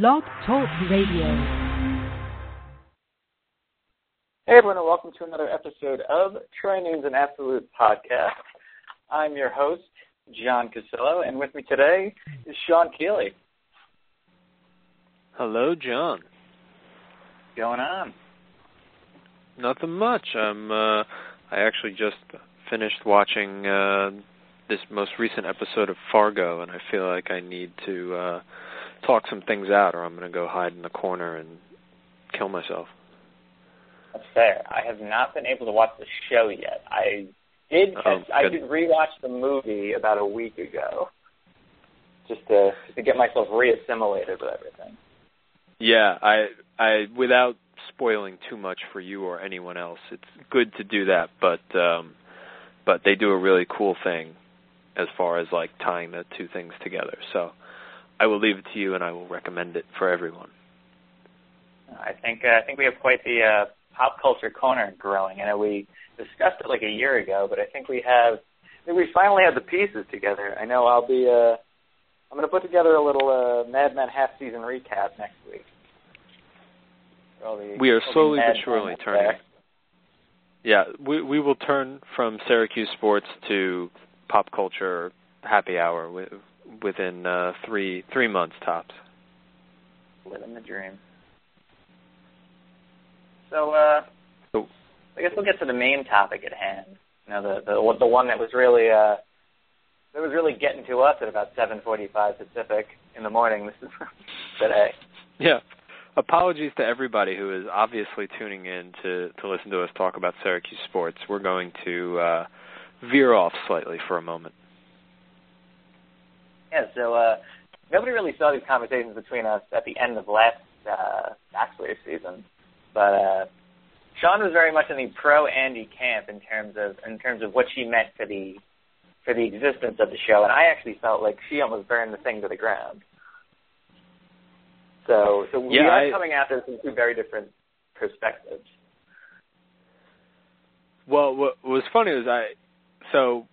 Blog Talk Radio. Hey everyone, and welcome to another episode of Troy Nunes and Absolute Podcast. I'm your host, John Cassillo, and with me today is Sean Keeley. Hello, John. What's going on? Nothing much. I'm. Uh, I actually just finished watching uh, this most recent episode of Fargo, and I feel like I need to uh, talk some things out, or I'm going to go hide in the corner and kill myself. That's fair. I have not been able to watch the show yet. I did. Oh, I good. did rewatch the movie about a week ago, just to just to get myself reassimilated with everything. Yeah, I, I, without spoiling too much for you or anyone else, it's good to do that, but, um, but they do a really cool thing as far as like tying the two things together. So, I will leave it to you, and I will recommend it for everyone. I think uh, I think we have quite the uh, pop culture corner growing. I know we discussed it like a year ago, but I think we have I think we finally have the pieces together. I know I'll be uh, I'm going to put together a little uh, Mad Men half season recap next week. The- We are slowly but surely turning. there. Yeah, we we will turn from Syracuse sports to pop culture happy hour wi- within uh, three three months tops. Living the dream. So, uh, So- I guess we'll get to the main topic at hand. You know, the the the one that was really uh, that was really getting to us at about 7:45 Pacific in the morning. This is today. Yeah. Apologies to everybody who is obviously tuning in to to listen to us talk about Syracuse sports. We're going to uh, veer off slightly for a moment. Yeah. So uh, nobody really saw these conversations between us at the end of last uh, Bachelor season, but uh, Sean was very much in the pro Andi camp in terms of in terms of what she meant for the for the existence of the show, and I actually felt like she almost burned the thing to the ground. So, so we Yeah, are I- coming at this from two very different perspectives. Well, what was funny was I, so,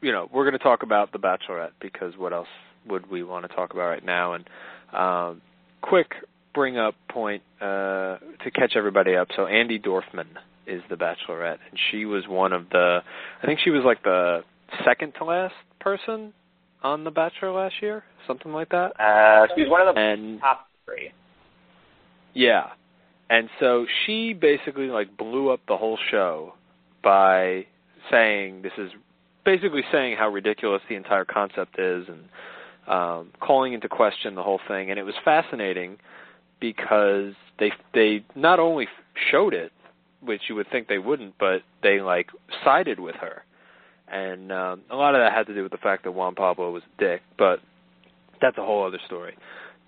you know, we're going to talk about The Bachelorette because what else would we want to talk about right now? And um, quick bring up point uh, to catch everybody up. So Andi Dorfman is The Bachelorette, and she was one of the, I think she was like the second to last person on The Bachelor last year, something like that. Uh, she's one of the And top three. yeah. And so she basically like blew up the whole show by saying this is basically saying how ridiculous the entire concept is and um calling into question the whole thing. And it was fascinating because they they not only showed it which you would think they wouldn't but they like sided with her. And um a lot of that had to do with the fact that Juan Pablo was a dick but that's a whole other story.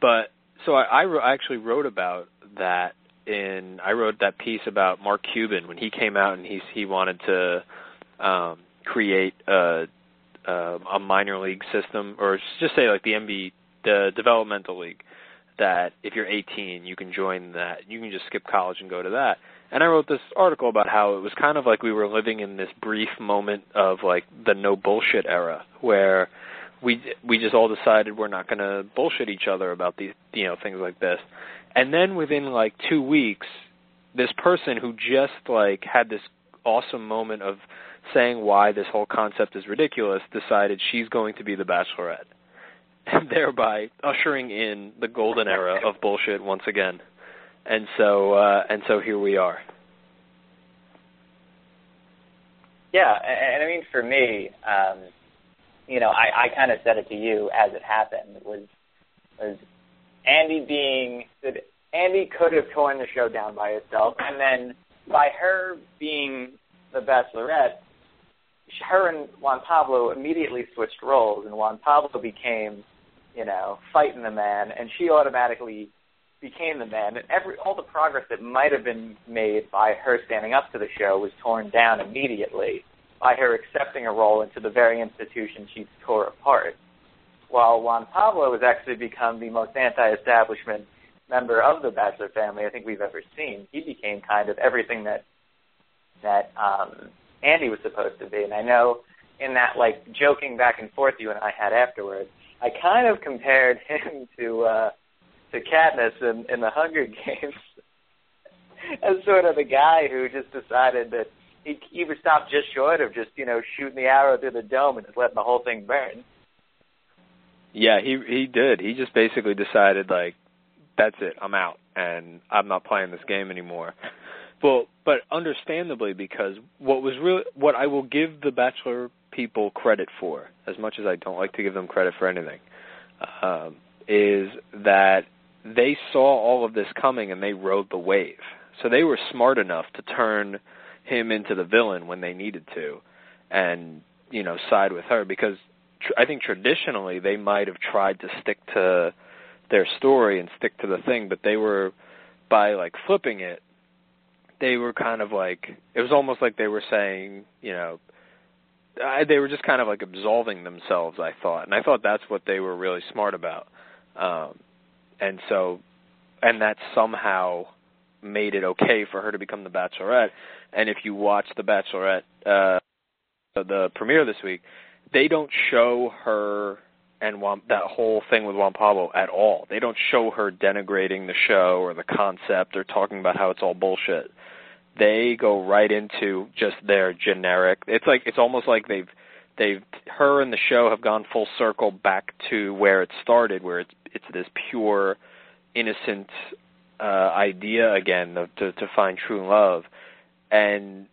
But so I, I, actually wrote about that in I wrote that piece about Mark Cuban when he came out and he he wanted to um, create a, a a minor league system or just say like the MB the developmental league that if you're 18, you can join that. You can just skip college and go to that. And I wrote this article about how it was kind of like we were living in this brief moment of like the no bullshit era where we we just all decided we're not going to bullshit each other about these you know things like this. And then within like 2 weeks this person who just like had this awesome moment of saying why this whole concept is ridiculous decided she's going to be the bachelorette. And thereby ushering in the golden era of bullshit once again. And so uh, and so here we are. Yeah, and I mean for me, um, you know, I, I kind of said it to you as it happened. Was was Andi being that Andi could have torn the show down by itself, and then by her being the Bachelorette, her and Juan Pablo immediately switched roles, and Juan Pablo became, you know, fighting the man, and she automatically became the man, and every all the progress that might have been made by her standing up to the show was torn down immediately by her accepting a role into the very institution she tore apart. While Juan Pablo has actually become the most anti-establishment member of the Bachelor family I think we've ever seen. He became kind of everything that that um, Andi was supposed to be. And I know in that like joking back and forth you and I had afterwards, I kind of compared him to uh, to Katniss in, in the Hunger Games as sort of the guy who just decided that he either stopped just short of just you know shooting the arrow through the dome and just letting the whole thing burn. Yeah, he he did. He just basically decided like that's it, I'm out and I'm not playing this game anymore. Well, but understandably because what was really what I will give the Bachelor people credit for, as much as I don't like to give them credit for anything, um, is that they saw all of this coming and they rode the wave. So they were smart enough to turn him into the villain when they needed to, and you know side with her because tr- I think traditionally they might have tried to stick to their story and stick to the thing, but they were by like flipping it, they were kind of like it was almost like they were saying, you know, I, they were just kind of like absolving themselves. I thought, and I thought that's what they were really smart about. Um, and so, and that somehow made it okay for her to become the Bachelorette. And if you watch the Bachelorette, uh, the premiere this week, they don't show her and Juan, that whole thing with Juan Pablo at all. They don't show her denigrating the show or the concept or talking about how it's all bullshit. They go right into just their generic. It's like it's almost like they've they've her and the show have gone full circle back to where it started, where it's it's this pure, innocent uh, idea again of, to to find true love, and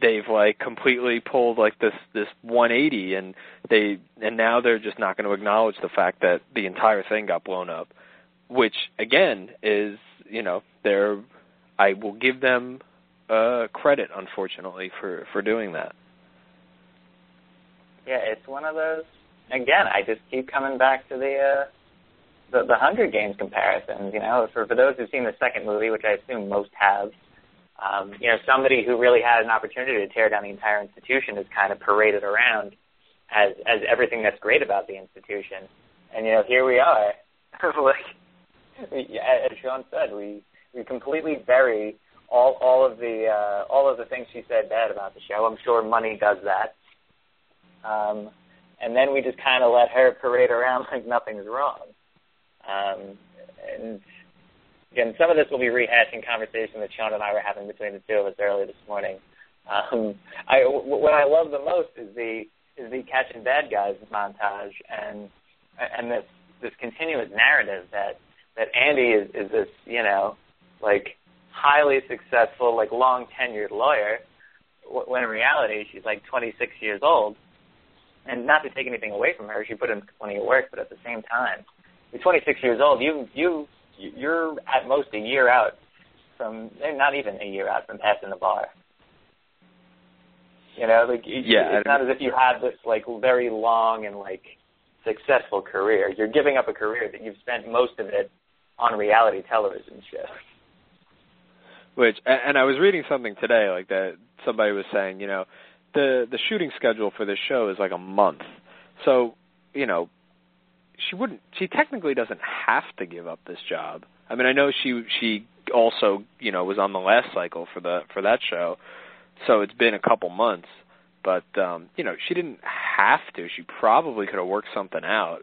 they've like completely pulled like this this 180 and they and now they're just not going to acknowledge the fact that the entire thing got blown up which again is you know they're I will give them uh credit unfortunately for for doing that. Yeah it's one of those. Again I just keep coming back to the uh the the Hunger Games comparisons you know for for those who've seen the second movie which I assume most have um, you know, somebody who really had an opportunity to tear down the entire institution is kind of paraded around as as everything that's great about the institution. And you know, here we are, like as Sean said, we we completely bury all all of the uh, all of the things she said bad about the show. I'm sure money does that. Um, and then we just kind of let her parade around like nothing's wrong. Um, and again, some of this will be rehashing conversation that Sean and I were having between the two of us earlier this morning. Um, I, what I love the most is the is the catching bad guys montage and and this this continuous narrative that that Andi is is this you know like highly successful like long tenured lawyer when in reality she's like 26 years old and not to take anything away from her she put in plenty of work but at the same time you're 26 years old you you you're at most a year out from not even a year out from passing the bar. You know, like yeah, it's not as if you have this like very long and like successful career. You're giving up a career that you've spent most of it on reality television shows. Which and I was reading something today like that somebody was saying, you know, the the shooting schedule for this show is like a month. So, you know, she wouldn't she technically doesn't have to give up this job. I mean, I know she she also, you know, was on the last cycle for the for that show. So it's been a couple months, but um, you know, she didn't have to. She probably could have worked something out.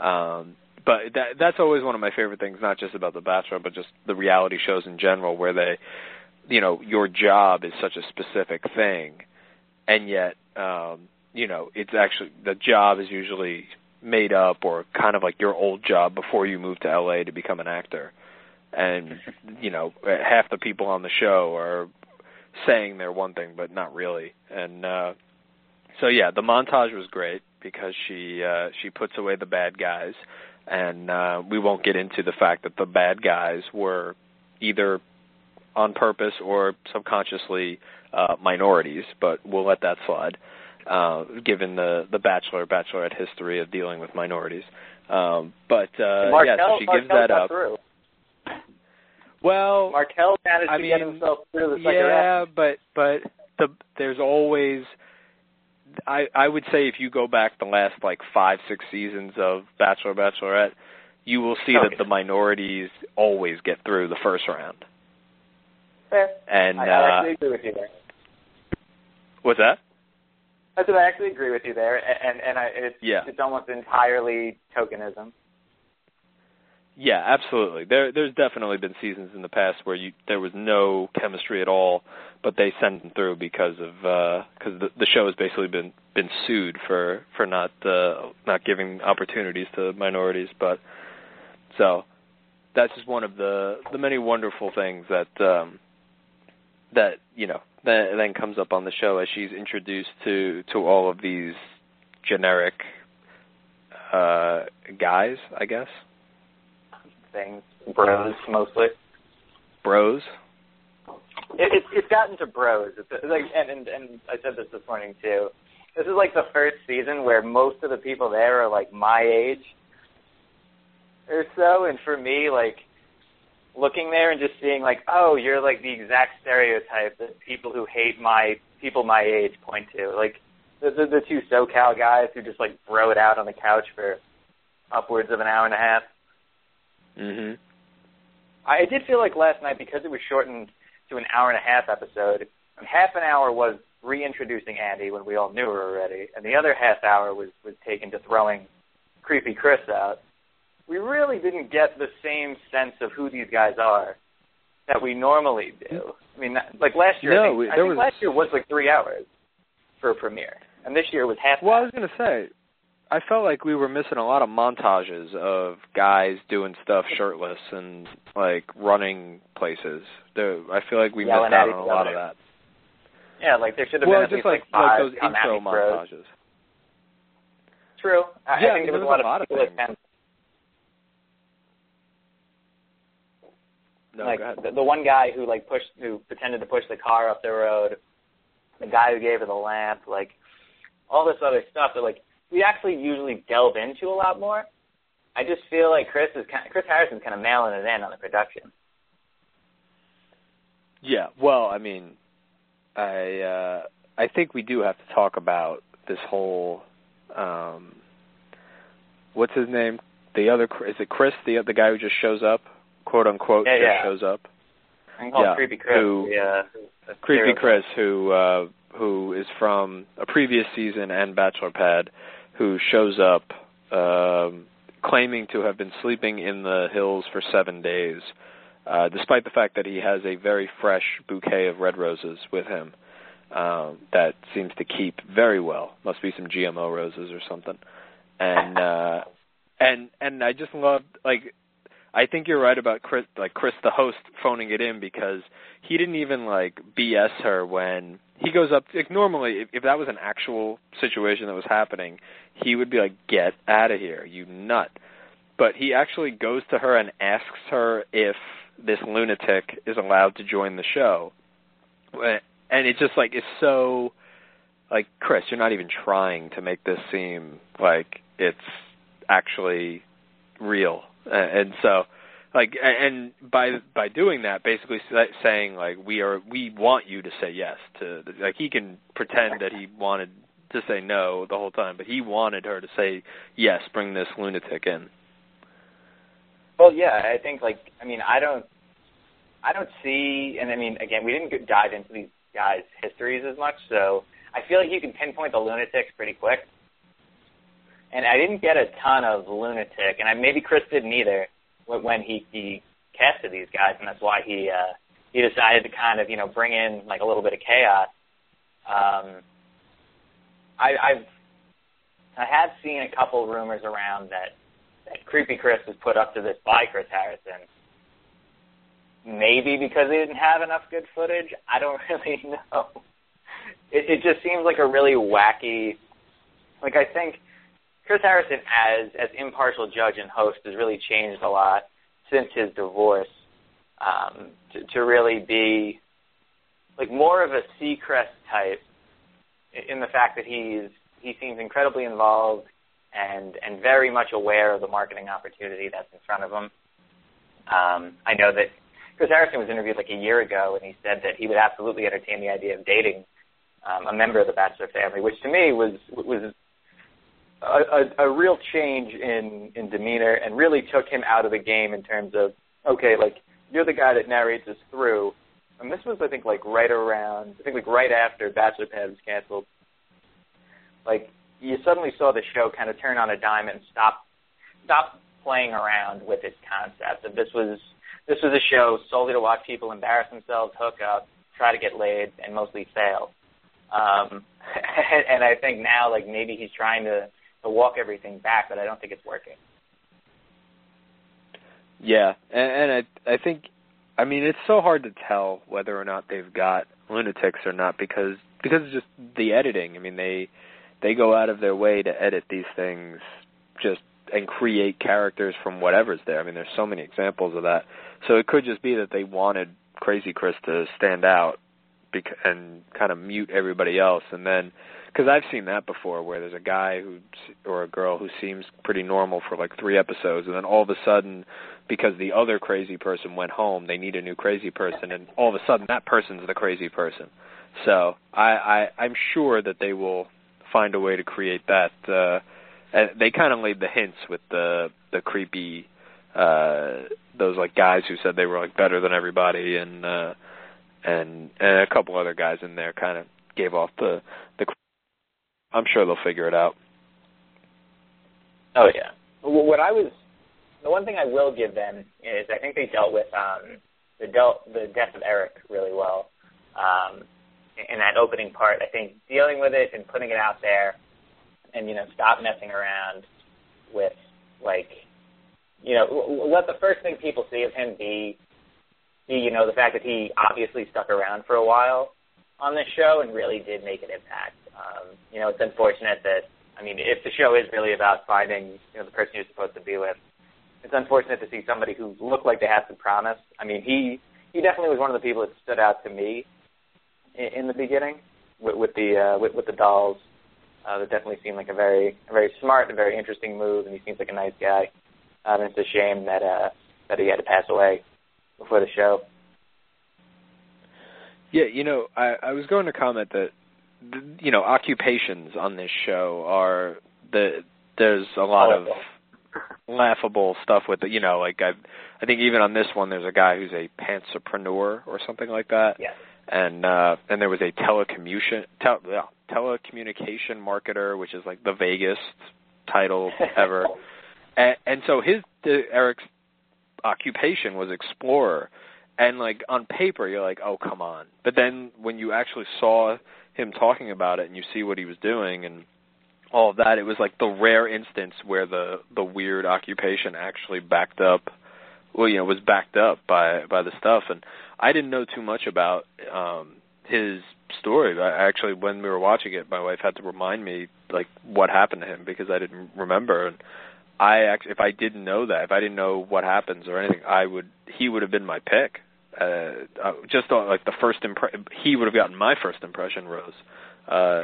Um but that that's always one of my favorite things not just about the bachelor but just the reality shows in general where they you know, your job is such a specific thing and yet um you know, it's actually the job is usually made up or kind of like your old job before you moved to LA to become an actor. And you know, half the people on the show are saying they're one thing but not really. And uh so yeah, the montage was great because she uh she puts away the bad guys and uh we won't get into the fact that the bad guys were either on purpose or subconsciously uh minorities, but we'll let that slide uh, given the the bachelor bachelorette history of dealing with minorities. Um, but uh, Marquel, yeah, so she Marquel gives that up. Through. Well, Marquel managed I to mean, get himself through the second yeah, round. but but the there's always I I would say if you go back the last like five six seasons of Bachelor Bachelorette, you will see Okay. that the minorities always get through the first round. Fair. And I, uh, I actually agree with you there. what's that? I said I actually agree with you there, and and I, it's Yeah. it's almost entirely tokenism. Yeah, absolutely. There there's definitely been seasons in the past where you there was no chemistry at all, but they sent them through because of because the the show has basically been been sued for for not uh not giving opportunities to minorities, but so that's just one of the the many wonderful things that um that you know that then comes up on the show as she's introduced to to all of these generic uh guys, I guess. Things, bros mostly. Bros. It, it's it's gotten to bros. It's like, and, and and I said this this morning too. This is like the first season where most of the people there are like my age or so, and for me, like looking there and just seeing like, oh, you're like the exact stereotype that people who hate my people my age point to. Like the the, the two SoCal guys who just like bro it out on the couch for upwards of an hour and a half. Mhm. I did feel like last night because it was shortened to an hour and a half episode. and Half an hour was reintroducing Andi when we all knew her already, and the other half hour was was taken to throwing creepy Chris out. We really didn't get the same sense of who these guys are that we normally do. I mean, like last year, I No, think, we- I think was- last year was like three hours for a premiere, and this year was half. Well, I was gonna say, I felt like we were missing a lot of montages of guys doing stuff shirtless and like running places. There, I feel like we Yelling missed out on a lot of that. yeah, like there should have Well, been at just least like like five like those come at intro me bros. montages. True. I, Yeah, I think there was, was a lot of people things. that No, like go ahead. the, the one guy who like pushed who pretended to push the car up the road, the guy who gave her the lamp, like all this other stuff that like we actually usually delve into a lot more. I just feel like Chris is kind Chris Harrison's kind of mailing it in on the production. Yeah, well, I mean, I uh I think we do have to talk about this whole um what's his name? The other is it Chris, the the guy who just shows up, quote unquote, Yeah, just yeah. shows up. I can call Yeah, Creepy Chris. who- uh, Creepy Chris, who uh, who is from a previous season and Bachelor Pad, who shows up um, claiming to have been sleeping in the hills for seven days, uh, despite the fact that he has a very fresh bouquet of red roses with him um, that seems to keep very well. Must be some GMO roses or something. And uh, and and I just love like I think you're right about Chris, like Chris, the host, phoning it in because he didn't even like BS her when he goes up. Like normally, if, if that was an actual situation that was happening, he would be like, "Get out of here, you nut!" But he actually goes to her and asks her if this lunatic is allowed to join the show, and it's just like it's so like Chris, you're not even trying to make this seem like it's actually real and so like and by by doing that basically sa- saying like we are we want you to say yes to like he can pretend that he wanted to say no the whole time, but he wanted her to say yes, bring this lunatic in. Well, yeah, I think like I mean I don't I don't see, and I mean again we didn't dive into these guys' histories as much, so I feel like you can pinpoint the lunatics pretty quick. And I didn't get a ton of lunatic, and I, maybe Chris didn't either when he he casted these guys, and that's why he uh, he decided to kind of you know bring in like a little bit of chaos. Um, I, I've I have seen a couple rumors around that that Creepy Chris was put up to this by Chris Harrison. Maybe because they didn't have enough good footage. I don't really know. It, it just seems like a really wacky. Like I think Chris Harrison as as impartial judge and host has really changed a lot since his divorce. Um, to, to really be like more of a Seacrest type in the fact that he's he seems incredibly involved and and very much aware of the marketing opportunity that's in front of him. Um, I know that Chris Harrison was interviewed like a year ago, and he said that he would absolutely entertain the idea of dating um, a member of the Bachelor family, which to me was was a, a, real change in in demeanor and really took him out of the game in terms of okay, like you're the guy that narrates us through. And this was, I think, like right around, I think, like right after Bachelor Pad was canceled. Like you suddenly saw the show kind of turn on a dime and stop, stop playing around with its concept. That this was, this was a show solely to watch people embarrass themselves, hook up, try to get laid, and mostly fail. Um, and, and I think now, like maybe he's trying to to walk everything back, but I don't think it's working. Yeah, and, and I I think I mean it's so hard to tell whether or not they've got lunatics or not because because it's just the editing. I mean they they go out of their way to edit these things just and create characters from whatever's there. I mean there's so many examples of that. So it could just be that they wanted Crazy Chris to stand out bec- and kind of mute everybody else and then because I've seen that before, where there's a guy who or a girl who seems pretty normal for like three episodes, and then all of a sudden, because the other crazy person went home, they need a new crazy person, and all of a sudden that person's the crazy person. So I, I I'm sure that they will find a way to create that. Uh, they kind of laid the hints with the the creepy uh those like guys who said they were like better than everybody and uh and and a couple other guys in there kind of gave off the the I'm sure they'll figure it out. Oh yeah. What I was, the one thing I will give them is I think they dealt with um, the dealt the death of Eric really well. Um, in that opening part, I think dealing with it and putting it out there, and you know, stop messing around with like, you know, let the first thing people see of him be, be you know, the fact that he obviously stuck around for a while on this show and really did make an impact. Um, you know, it's unfortunate that I mean, if the show is really about finding you know the person you're supposed to be with, it's unfortunate to see somebody who looked like they had some promise. I mean, he he definitely was one of the people that stood out to me in, in the beginning with, with the uh, with, with the dolls. Uh, that definitely seemed like a very a very smart and very interesting move, and he seems like a nice guy. Um, and it's a shame that uh, that he had to pass away before the show. Yeah, you know, I, I was going to comment that you know occupations on this show are the there's a lot of laughable stuff with it. You know, like I I think even on this one there's a guy who's a pantsapreneur or something like that. Yeah. And uh and there was a telecommunication tel, yeah, telecommunication marketer, which is like the vaguest title ever. and, and so his the, Eric's occupation was explorer. And like on paper you're like, "Oh, come on." But then when you actually saw him talking about it and you see what he was doing and all of that, it was like the rare instance where the the weird occupation actually backed up well, you know, was backed up by by the stuff. And I didn't know too much about um his story. I actually when we were watching it, my wife had to remind me like what happened to him because I didn't remember. And I actually if I didn't know that, if I didn't know what happens or anything, I would he would have been my pick uh, uh, just on, like the first impression, he would have gotten my first impression, Rose, uh,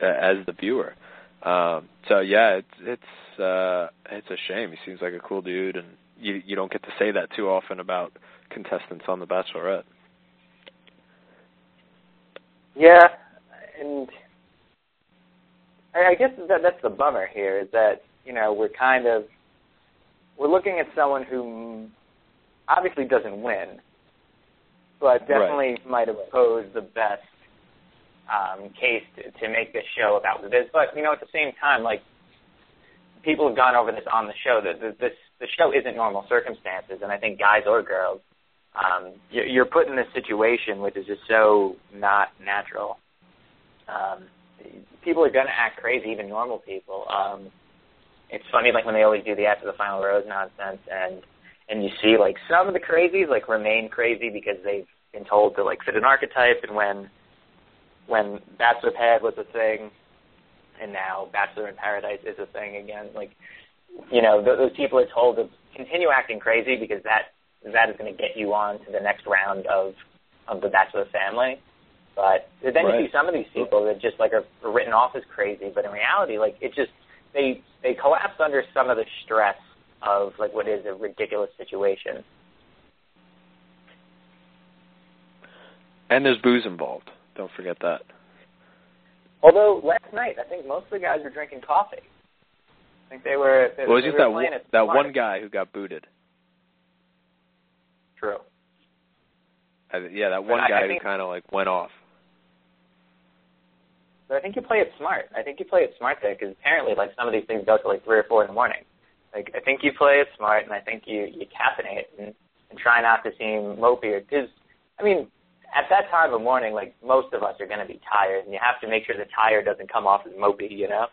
as the viewer. Um, so yeah, it's it's uh, it's a shame. He seems like a cool dude, and you you don't get to say that too often about contestants on The Bachelorette. Yeah, and I guess that that's the bummer here is that you know we're kind of we're looking at someone who obviously doesn't win, but definitely right. might have posed the best um, case to, to make this show about this. But you know, at the same time, like people have gone over this on the show that this the show isn't normal circumstances, and I think guys or girls, um, you're put in this situation which is just so not natural. Um, people are gonna act crazy, even normal people. Um, it's funny, like when they always do the after the final rose nonsense, and and you see like some of the crazies like remain crazy because they've been told to like fit an archetype, and when when Bachelor Pad was a thing, and now Bachelor in Paradise is a thing again, like you know th- those people are told to continue acting crazy because that that is going to get you on to the next round of of the Bachelor family. But then right. you see some of these people that just like are written off as crazy, but in reality, like it just they they collapse under some of the stress of like what is a ridiculous situation. And there's booze involved. Don't forget that. Although last night, I think most of the guys were drinking coffee. I think they were. They, well, it was just that one, that one guy who got booted. True. I, yeah, that But one I- I guy who kind of like went off. But I think you play it smart. I think you play it smart there because apparently, like some of these things go to like three or four in the morning. Like I think you play it smart, and I think you you caffeinate and, and try not to seem mopey. Because I mean, at that time of morning, like most of us are going to be tired, and you have to make sure the tire doesn't come off as mopey, you know.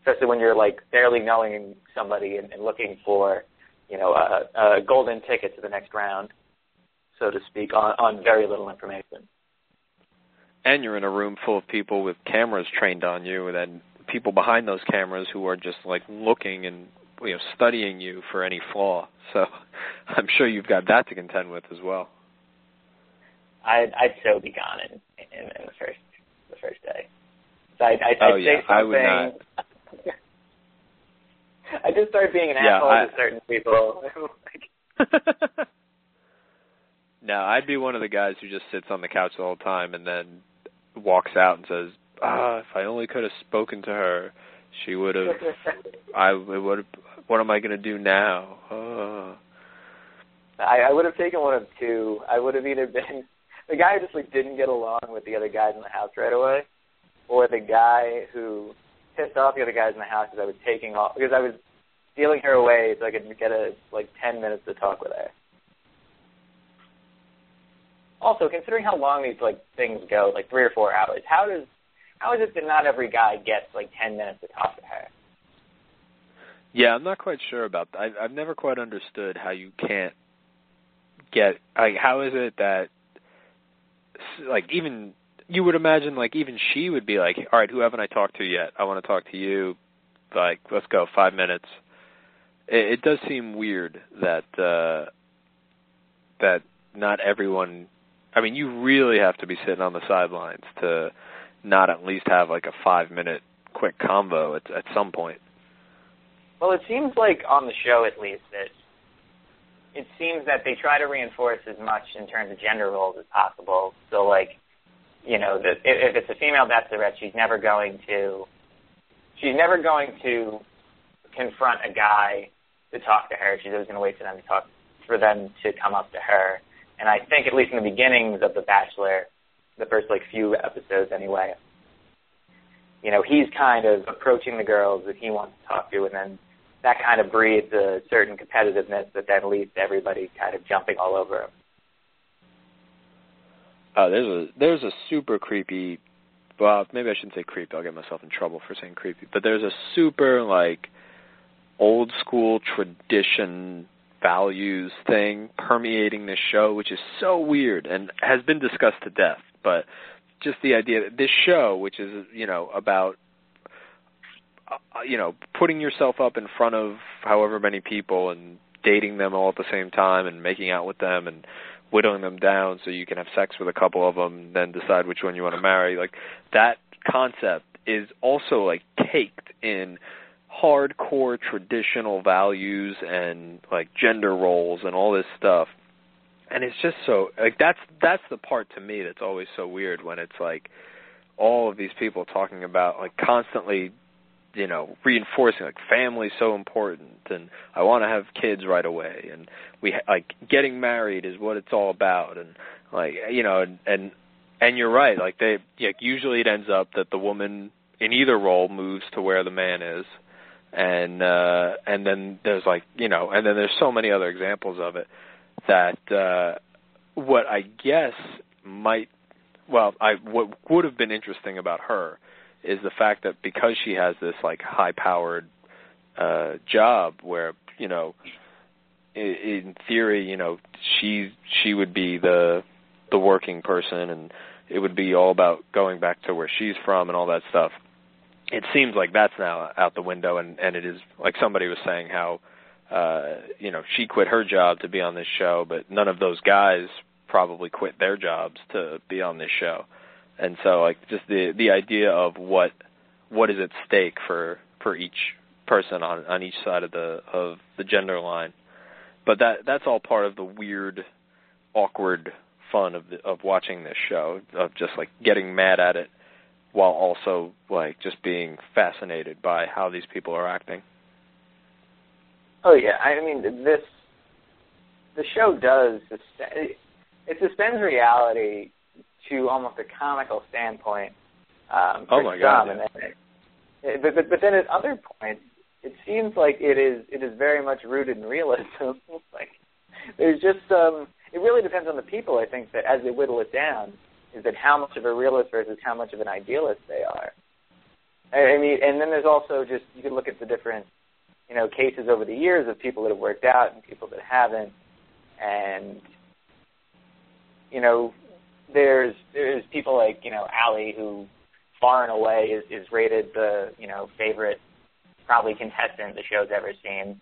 Especially when you're like barely knowing somebody and, and looking for, you know, a, a golden ticket to the next round, so to speak, on, on very little information. And you're in a room full of people with cameras trained on you, and then people behind those cameras who are just like looking and you know studying you for any flaw. So I'm sure you've got that to contend with as well. I'd I'd so be gone in, in, in the first the first day. So I'd, I'd, Oh, I'd yeah, say I would something. I just start being an Yeah, asshole I- to certain people. no, I'd be one of the guys who just sits on the couch the whole time and then walks out and says, "Ah, if I only could have spoken to her, she would have. I would. What am I going to do now?" Oh. I, I would have taken one of two. I would have either been the guy who just like didn't get along with the other guys in the house right away, or the guy who pissed off the other guys in the house because I was taking off because I was stealing her away so I could get a like ten minutes to talk with her. Also, considering how long these like things go, like three or four hours, how does how is it that not every guy gets like ten minutes to talk to her? Yeah, I'm not quite sure about that. I've, I've never quite understood how you can't get like how is it that like even you would imagine like even she would be like, all right, who haven't I talked to yet? I want to talk to you. Like, let's go, five minutes. It, it does seem weird that uh that not everyone. I mean, you really have to be sitting on the sidelines to not at least have like a five minute quick convo at at some point. Well, it seems like on the show, at least, that it seems that they try to reinforce as much in terms of gender roles as possible. So, like, you know, if, if it's a female bachelorette, she's never going to, she's never going to confront a guy to talk to her. She's always going to wait for them to talk, for them to come up to her. And I think, at least in the beginnings of The Bachelor, the first like few episodes anyway, you know, he's kind of approaching the girls that he wants to talk to, and then that kind of breeds a certain competitiveness that then leads to everybody kind of jumping all over him. Uh, there's a there's a super creepy. Well, maybe I shouldn't say creepy. I'll get myself in trouble for saying creepy. But there's a super like old school tradition values thing permeating this show, which is so weird and has been discussed to death. But just the idea that this show, which is you know about uh, you know putting yourself up in front of however many people and dating them all at the same time and making out with them and whittling them down so you can have sex with a couple of them then decide which one you want to marry like that concept is also like caked in hardcore traditional values and like gender roles and all this stuff and it's just so like that's that's the part to me that's always so weird when it's like all of these people talking about like constantly you know reinforcing like family's so important and I want to have kids right away and we like getting married is what it's all about and like you know and and, and you're right like they like usually it ends up that the woman in either role moves to where the man is and uh and then there's like you know and then there's so many other examples of it that uh what I guess might well I what would have been interesting about her is the fact that because she has this like high powered uh job where you know in theory you know she she would be the the working person and it would be all about going back to where she's from and all that stuff. It seems like that's now out the window and and it is like somebody was saying how uh you know she quit her job to be on this show but none of those guys probably quit their jobs to be on this show and so like just the the idea of what what is at stake for for each person on on each side of the of the gender line but that that's all part of the weird awkward fun of the, of watching this show of just like getting mad at it while also like just being fascinated by how these people are acting. Oh yeah, I mean this the show does it suspends reality to almost a comical standpoint. Um, oh my god! And then, but, but but then at other points, it seems like it is it is very much rooted in realism. like there's just um, it really depends on the people. I think that as they whittle it down, is that how much of a realist versus how much of an idealist they are. I mean, and then there's also just you can look at the different, you know, cases over the years of people that have worked out and people that haven't, and you know, there's there's people like you know Ali who far and away is is rated the you know favorite probably contestant the show's ever seen.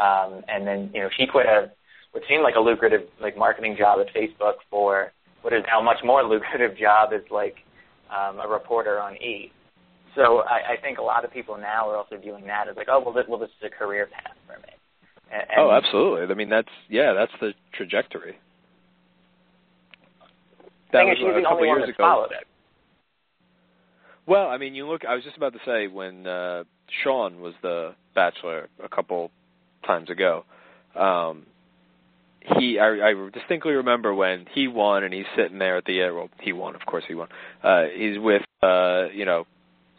Um, and then you know she quit a what seemed like a lucrative like marketing job at Facebook for what is now a much more lucrative job as like um, a reporter on E. So I, I think a lot of people now are also viewing that as like, oh well, this, well, this is a career path for me. And, oh, absolutely. I mean, that's yeah, that's the trajectory. That was she's uh, the only one that followed it. Well, I mean, you look. I was just about to say when uh, Sean was the Bachelor a couple times ago. Um, he I, I distinctly remember when he won and he's sitting there at the end. Well, he won, of course, he won. Uh, he's with uh, you know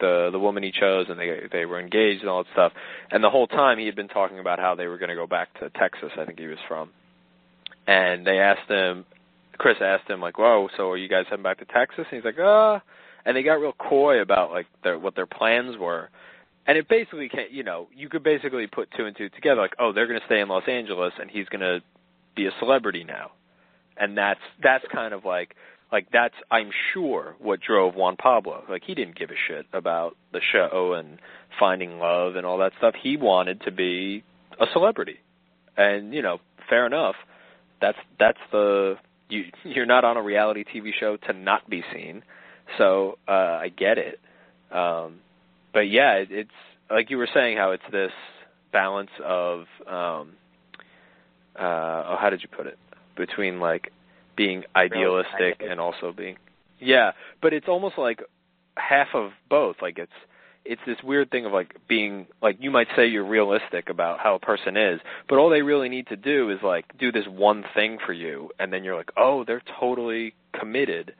the the woman he chose, and they they were engaged and all that stuff. And the whole time he had been talking about how they were going to go back to Texas. I think he was from. And they asked him, Chris asked him like, "Whoa, so are you guys heading back to Texas?" And he's like, "Uh," and they got real coy about like their what their plans were. And it basically, can, you know, you could basically put two and two together, like, oh, they're going to stay in Los Angeles, and he's going to be a celebrity now, and that's that's kind of like like that's I'm sure what drove Juan Pablo. Like he didn't give a shit about the show and finding love and all that stuff. He wanted to be a celebrity, and you know, fair enough. That's that's the you you're not on a reality TV show to not be seen. So uh I get it. Um but yeah, it, it's like you were saying how it's this balance of um uh oh how did you put it between like being idealistic and also being yeah but it's almost like half of both like it's it's this weird thing of like being like you might say you're realistic about how a person is but all they really need to do is like do this one thing for you and then you're like oh they're totally committed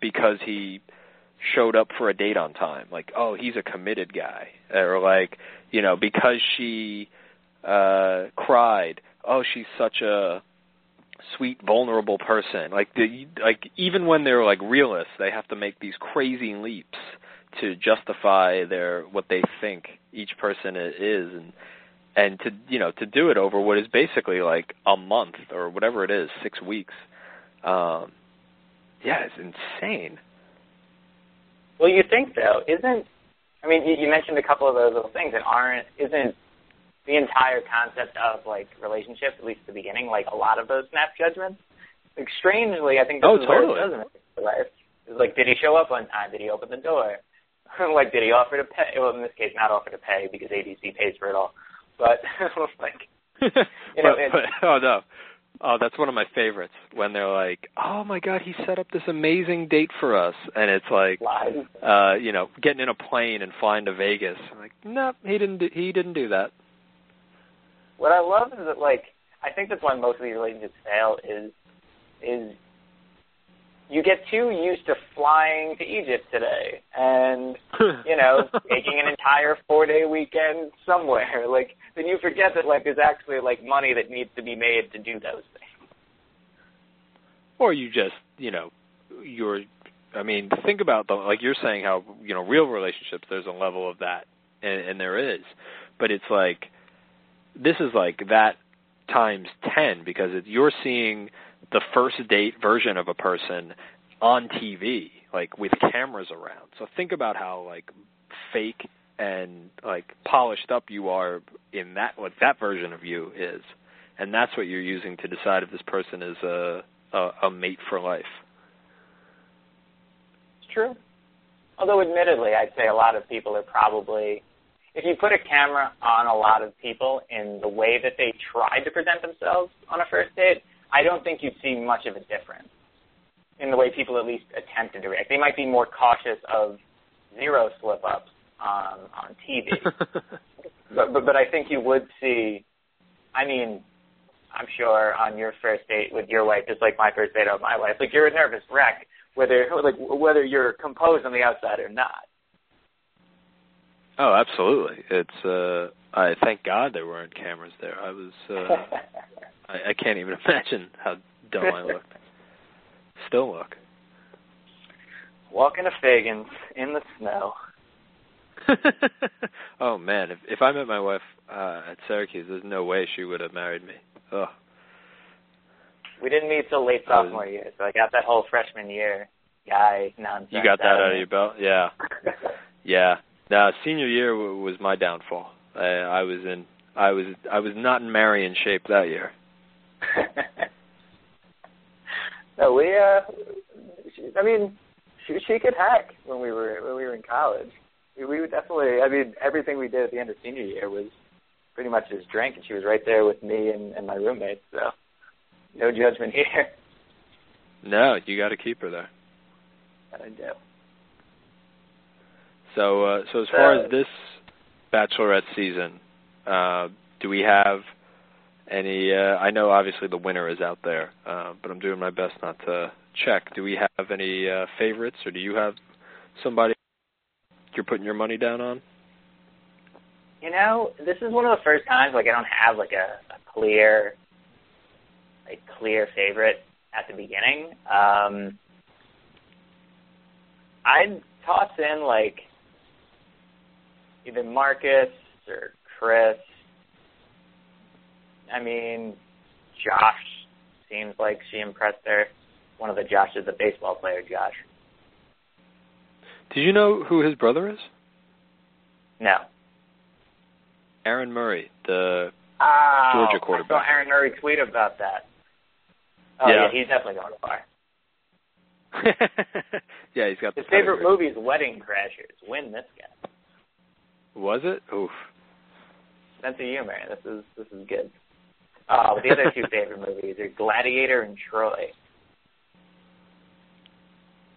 because he showed up for a date on time. Like oh he's a committed guy. Or like you know because she uh cried. Oh, she's such a sweet, vulnerable person. Like the like even when they're like realists, they have to make these crazy leaps to justify their what they think each person is and and to you know to do it over what is basically like a month or whatever it is, six weeks. Um, yeah, it's insane. Well, you think though, isn't? I mean, you, you mentioned a couple of those little things that aren't. Isn't the entire concept of like relationships, at least the beginning, like a lot of those snap judgments. Like strangely, I think this oh, is totally. where it doesn't make It's like, did he show up on time? Did he open the door? like, did he offer to pay? Well, in this case, not offer to pay because ABC pays for it all. But like, you know, but, but, oh no, Oh, that's one of my favorites when they're like, "Oh my god, he set up this amazing date for us." And it's like uh, you know, getting in a plane and flying to Vegas. I'm like, "No, he didn't do, he didn't do that." What I love is that like I think that's why most of these relationships fail is is you get too used to flying to Egypt today and you know taking an entire four day weekend somewhere like then you forget that like there's actually like money that needs to be made to do those things or you just, you know, you're I mean, think about the like you're saying how, you know, real relationships there's a level of that and, and there is. But it's like this is like that times 10 because it, you're seeing the first date version of a person on TV, like with cameras around. So think about how like fake and like polished up you are in that what that version of you is. And that's what you're using to decide if this person is a a, a mate for life. it's true although admittedly I'd say a lot of people are probably if you put a camera on a lot of people in the way that they tried to present themselves on a first date, I don't think you'd see much of a difference in the way people at least attempted to react. They might be more cautious of zero slip ups um, on on TV. but, but but I think you would see I mean, I'm sure on your first date with your wife, just like my first date with my wife, like you're a nervous wreck, whether like whether you're composed on the outside or not. Oh, absolutely. It's uh I thank God there weren't cameras there. I was uh I, I can't even imagine how dumb I looked. Still look. Walking to Faegan's in the snow. oh man, if if I met my wife uh at Syracuse, there's no way she would have married me. Oh. We didn't meet till late I was- sophomore year, so I got that whole freshman year guy nonsense. You got that out of your belt? Yeah. Yeah. No, senior year w- was my downfall. I, I was in I was I was not in Marion shape that year. no, we uh, she, I mean, she she could hack when we were when we were in college. We, we would definitely. I mean, everything we did at the end of senior year was pretty much just drink, and she was right there with me and, and my roommates. So, no judgment here. No, you got to keep her there. I do. So uh so as far as this bachelorette season, uh do we have any uh I know obviously the winner is out there, uh but I'm doing my best not to check. Do we have any uh favorites or do you have somebody you're putting your money down on? You know, this is one of the first times like I don't have like a, a clear, like clear favorite at the beginning. Um, I'd toss in like either Marcus or Chris. I mean, Josh seems like she impressed her. One of the Joshes, the baseball player, Josh. Did you know who his brother is? No. Aaron Murray, the Oh, Georgia I quarterback. saw Aaron Murray tweet about that. Oh Yeah. yeah, he's definitely going to far. Yeah, he's got the His favorite movie is Wedding Crashers. Win this guy. Was it? Oof. Sense of humor. This is this is good. Uh, the other two favorite movies are Gladiator and Troy.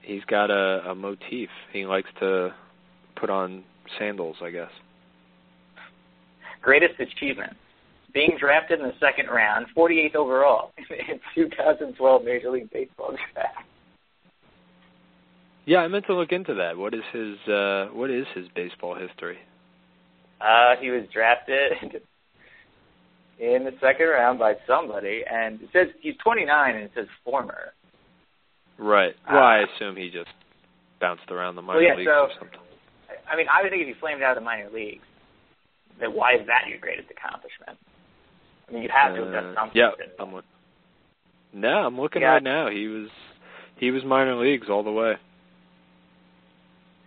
He's got a, a motif. He likes to put on sandals, I guess. Greatest achievement. Being drafted in the second round, 48th overall in 2012 Major League Baseball draft. Yeah, I meant to look into that. What is his uh what is his baseball history? Uh, he was drafted in the second round by somebody, and it says he's 29, and it says former. Right. Well, I Uh, assume he just bounced around the minor Well, yeah, leagues so- or something. I mean, I would think if you flamed out of the minor leagues, then why is that your greatest accomplishment? I mean, you have to have done Uh, something. yeah, I'm look- No, I'm looking Yeah. right now. He was he was minor leagues all the way.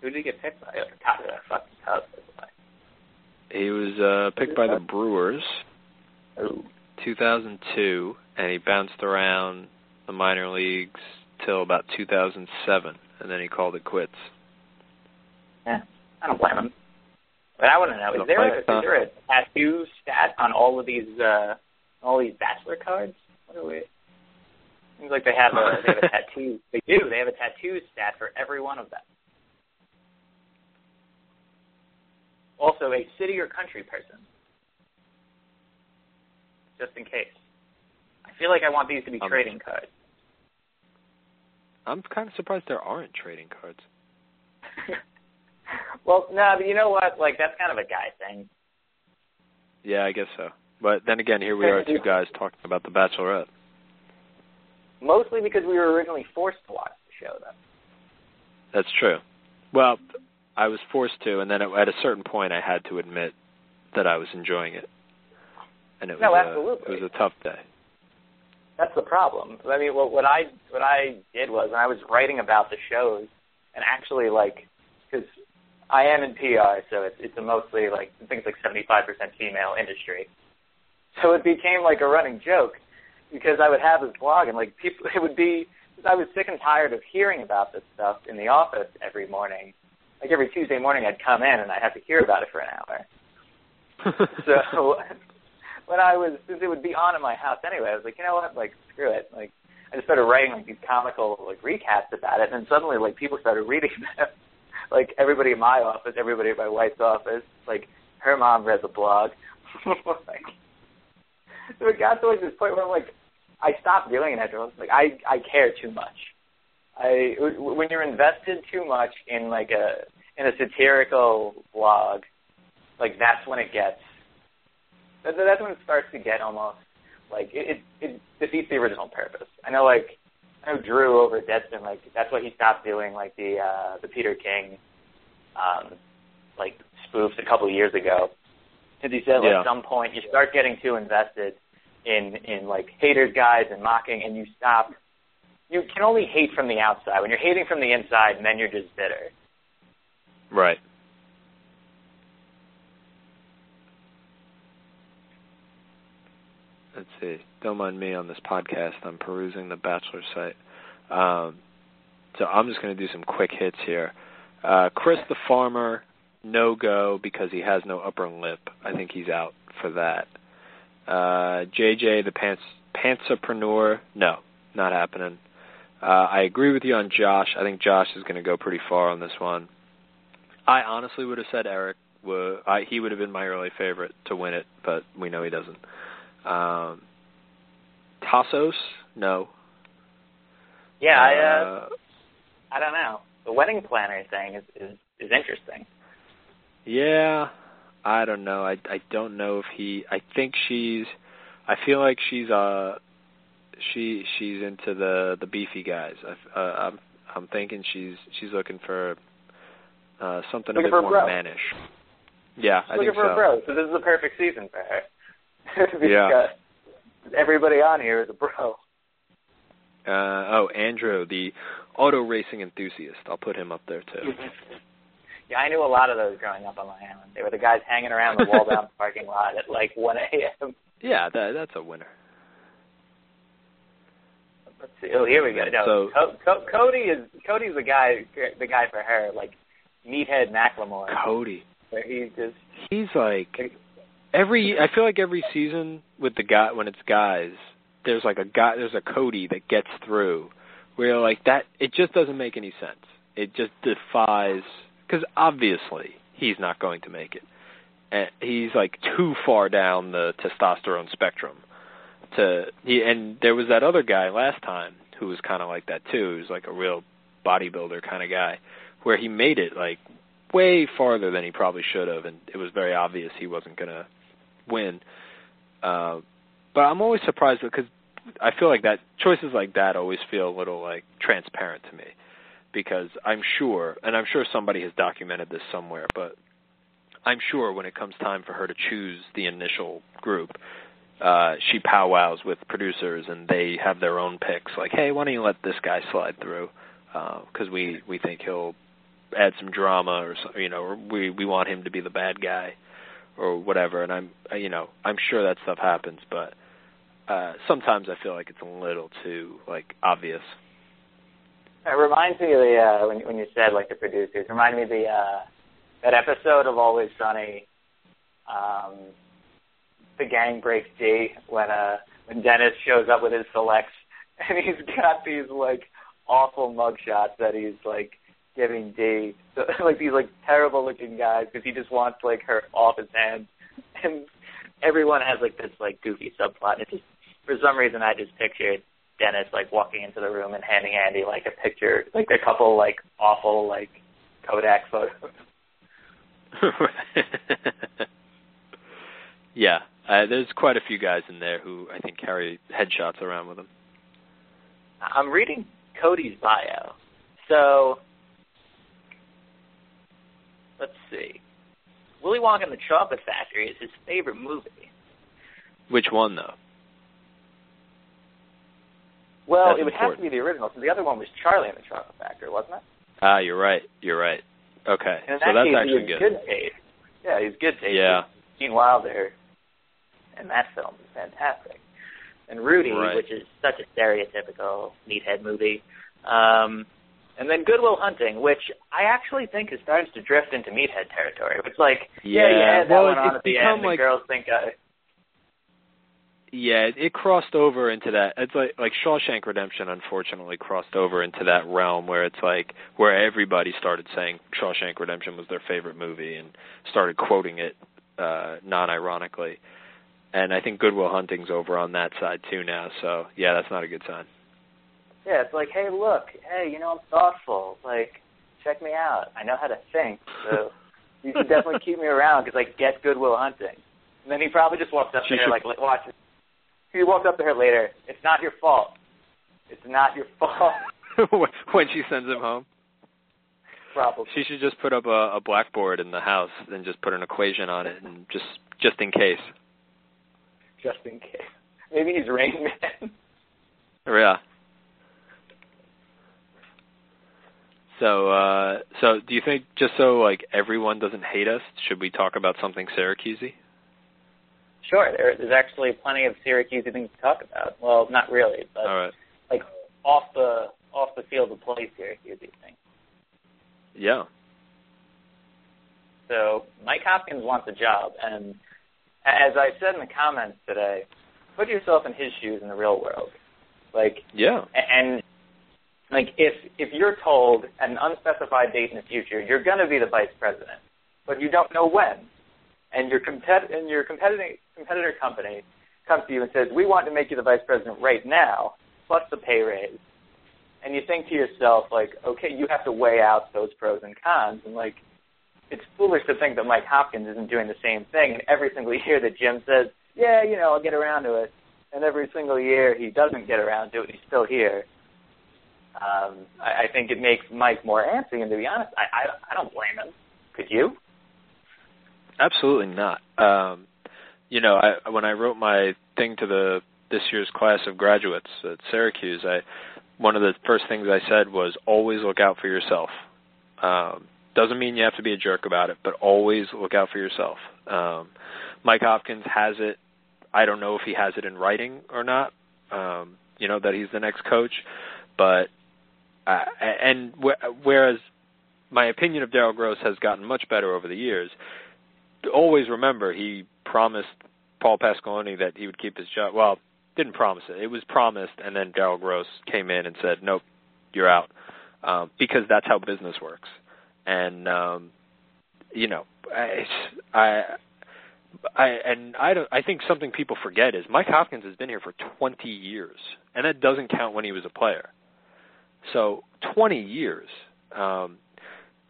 Who did he get picked by? Oh, that fucking tub. By the way. He was uh picked by the Brewers Ooh. 2002 and he bounced around the minor leagues till about 2007 and then he called it quits. Yeah, I don't blame him. But I want to know: is there a, is there a tattoo stat on all of these uh all these bachelor cards? What are we? Seems like they have a they have a tattoo. They do. They have a tattoo stat for every one of them. Also, a city or country person, just in case. I feel like I want these to be Um, trading cards. I'm kind of surprised there aren't trading cards. well, no, but you know what? Like that's kind of a guy thing. Yeah, I guess so. But then again, here we are, two guys talking about The Bachelorette. Mostly because we were originally forced to watch the show, though. That's true. Well, I was forced to, and then at a certain point, I had to admit that I was enjoying it, and it was No, a, absolutely. it was a tough day. That's the problem. I mean, what, what I what I did was, when I was writing about the shows, and actually, like, because I am in PR, so it's it's a mostly like I think it's like seventy five percent female industry. So it became like a running joke because I would have this blog, and like people, it would be. I was sick and tired of hearing about this stuff in the office every morning. Like every Tuesday morning, I'd come in and I'd have to hear about it for an hour. So when I was, since it would be on in my house anyway, I was like, you know what, like screw it. Like I just started writing like these comical like recaps about it, and then suddenly like people started reading them. like everybody in my office, everybody at my wife's office, like her mom read the blog. like, so it got to like this point where I'm like, I stopped doing it. After like I I care too much. I when you're invested too much in like a in a satirical blog, like that's when it gets. that- That's when it starts to get almost like it, it, it defeats the original purpose. I know, like I know Drew over at Deadspin, like that's why he stopped doing like the uh, the Peter King, um, like spoofs a couple of years ago. Because he said, like, Yeah. at some point you start getting too invested in in like haters guys and mocking, and you stop. You can only hate from the outside. When you're hating from the inside, then you're just bitter. right. Let's see. Don't mind me on this podcast. I'm perusing the Bachelor site. Um, so I'm just going to do some quick hits here. Uh, Chris the Farmer, no go because he has no upper lip. I think he's out for that. Uh, JJ the pants pantsapreneur, no, not happening. Uh, I agree with you on Josh. I think Josh is going to go pretty far on this one. I honestly would have said Eric. Would, I, he would have been my early favorite to win it, but we know he doesn't. Um, Tassos, no. Yeah, I uh, Uh, I don't know. The wedding planner thing is is, is interesting. Yeah, I don't know. I I don't know if he. I think she's. I feel like she's uh, she she's into the the beefy guys. I, uh, I'm I'm thinking she's she's looking for uh something Looking a bit a more bro. mannish. Yeah, I looking think for so. a bro, so this is the perfect season for her. because Yeah. everybody on here is a bro. Uh, oh, Andrew, the auto racing enthusiast. I'll put him up there too. Yeah, I knew a lot of those growing up on Long Island. They were the guys hanging around the Waldbaum's parking lot at like 1 a.m. Yeah, that that's a winner. Let's see. Oh, here we go. No, So- Co- Co- Cody is Cody's the guy, the guy for her, like meathead Macklemore. Cody. Where he's just He's like every I feel like every season with the guy when it's guys, there's like a guy there's a Cody that gets through where like that it just doesn't make any sense. It just defies cuz obviously he's not going to make it. And he's like too far down the testosterone spectrum to he and there was that other guy last time who was kind of like that too. He was like a real bodybuilder kind of guy where he made it like way farther than he probably should have, and it was very obvious he wasn't to win. Uh, but I'm always surprised because I feel like that choices like that always feel a little like transparent to me, because I'm sure, and I'm sure somebody has documented this somewhere, but I'm sure when it comes time for her to choose the initial group, uh, she powwows with producers and they have their own picks. Like, hey, why don't you let this guy slide through? Because we we think he'll add some drama or so, you know, or we we want him to be the bad guy or whatever. And I'm you know I'm sure that stuff happens, but uh, sometimes I feel like it's a little too like obvious. It reminds me of the uh, when when you said like the producers. Remind me of the uh, that episode of Always Sunny. Um, the gang breaks Dee when uh when Dennis shows up with his selects and he's got these like awful mugshots that he's like giving Dee, so, like these like terrible looking guys because he just wants like her off his hands, and everyone has like this like goofy subplot. It just for some reason I just pictured Dennis like walking into the room and handing Andi like a picture, like a couple like awful like Kodak photos. yeah, uh, there's quite a few guys in there who I think carry headshots around with them. I'm reading Cody's bio. So let's see. Willy Wonka and the Chocolate Factory is his favorite movie. Which one though? Well, That's it would important. have to be the original. So the other one was Charlie and the Chocolate Factory, wasn't it? Ah, you're right. You're right. Okay, And so that that's case, actually good. good taste. Yeah, he's good taste. Yeah. Gene Wilder in that film is fantastic. And Rudy, Right. which is such a stereotypical meathead movie. Um, and then Good Will Hunting, which I actually think is starting to drift into meathead territory. It's like, yeah, Yeah, you had that well, one on at the become end. The like- girls think I. Yeah, it, it crossed over into that. It's like like Shawshank Redemption, unfortunately, crossed over into that realm where it's like where everybody started saying Shawshank Redemption was their favorite movie and started quoting it uh non-ironically. And I think Good Will Hunting's over on that side too now. So yeah, that's not a good sign. Yeah, it's like, hey, look, hey, you know, I'm thoughtful. Like, check me out. I know how to think. So you should definitely keep me around because I get Good Will Hunting. And then he probably just walked up She to her like, like, watch. He walked up to her later. It's not your fault. It's not your fault. when she sends him home, Probably. she should just put up a, a blackboard in the house and just put an equation on it, and just just in case. Just in case. Maybe he's Rain Man. Yeah. So, uh, so do you think just so like everyone doesn't hate us, should we talk about something Syracusey? Sure, there, there's actually plenty of Syracuse things to talk about. Well, not really, but All right. like off the off the field of play Syracuse things. Yeah. So Mike Hopkins wants a job, and as I said in the comments today, put yourself in his shoes in the real world. Like, Yeah. and like if if you're told at an unspecified date in the future you're going to be the vice president, but you don't know when, and your compet and your competitor competitor company comes to you and says we want to make you the vice president right now, plus the pay raise, and you think to yourself like, okay, you have to weigh out those pros and cons, and like it's foolish to think that Mike Hopkins isn't doing the same thing. And every single year that Jim says, yeah, you know, I'll get around to it, and every single year he doesn't get around to it, he's still here. Um, I, I think it makes Mike more antsy, and to be honest, I, I I don't blame him. Could you? Absolutely not. Um, you know, I when I wrote my thing to the this year's class of graduates at Syracuse, I one of the first things I said was always look out for yourself. Um, doesn't mean you have to be a jerk about it, but always look out for yourself. Um, Mike Hopkins has it. I don't know if he has it in writing or not. Um, you know that he's the next coach, but uh, and wh- whereas my opinion of Daryl Gross has gotten much better over the years, always remember he promised Paul Pasqualoni that he would keep his job. Well, didn't promise it. It was promised, and then Daryl Gross came in and said, "Nope, you're out," um, because that's how business works. And um, you know, I, I, I, and I don't. I think something people forget is Mike Hopkins has been here for 20 years, and that doesn't count when he was a player. So 20 years. Um,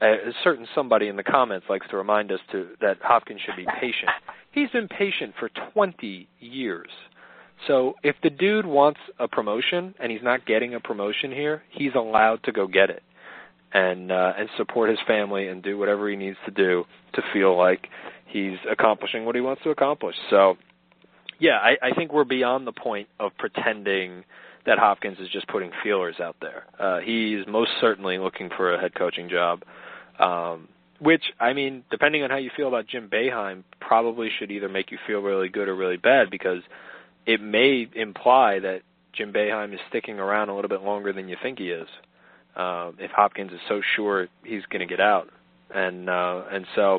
a certain somebody in the comments likes to remind us to that Hopkins should be patient. He's been patient for 20 years. So if the dude wants a promotion and he's not getting a promotion here, he's allowed to go get it and uh, and support his family and do whatever he needs to do to feel like he's accomplishing what he wants to accomplish. So yeah, I, I think we're beyond the point of pretending that Hopkins is just putting feelers out there. Uh, he's most certainly looking for a head coaching job. Um, which I mean, depending on how you feel about Jim Boeheim, probably should either make you feel really good or really bad because it may imply that Jim Boeheim is sticking around a little bit longer than you think he is. Uh, if Hopkins is so sure he's going to get out, and uh, and so,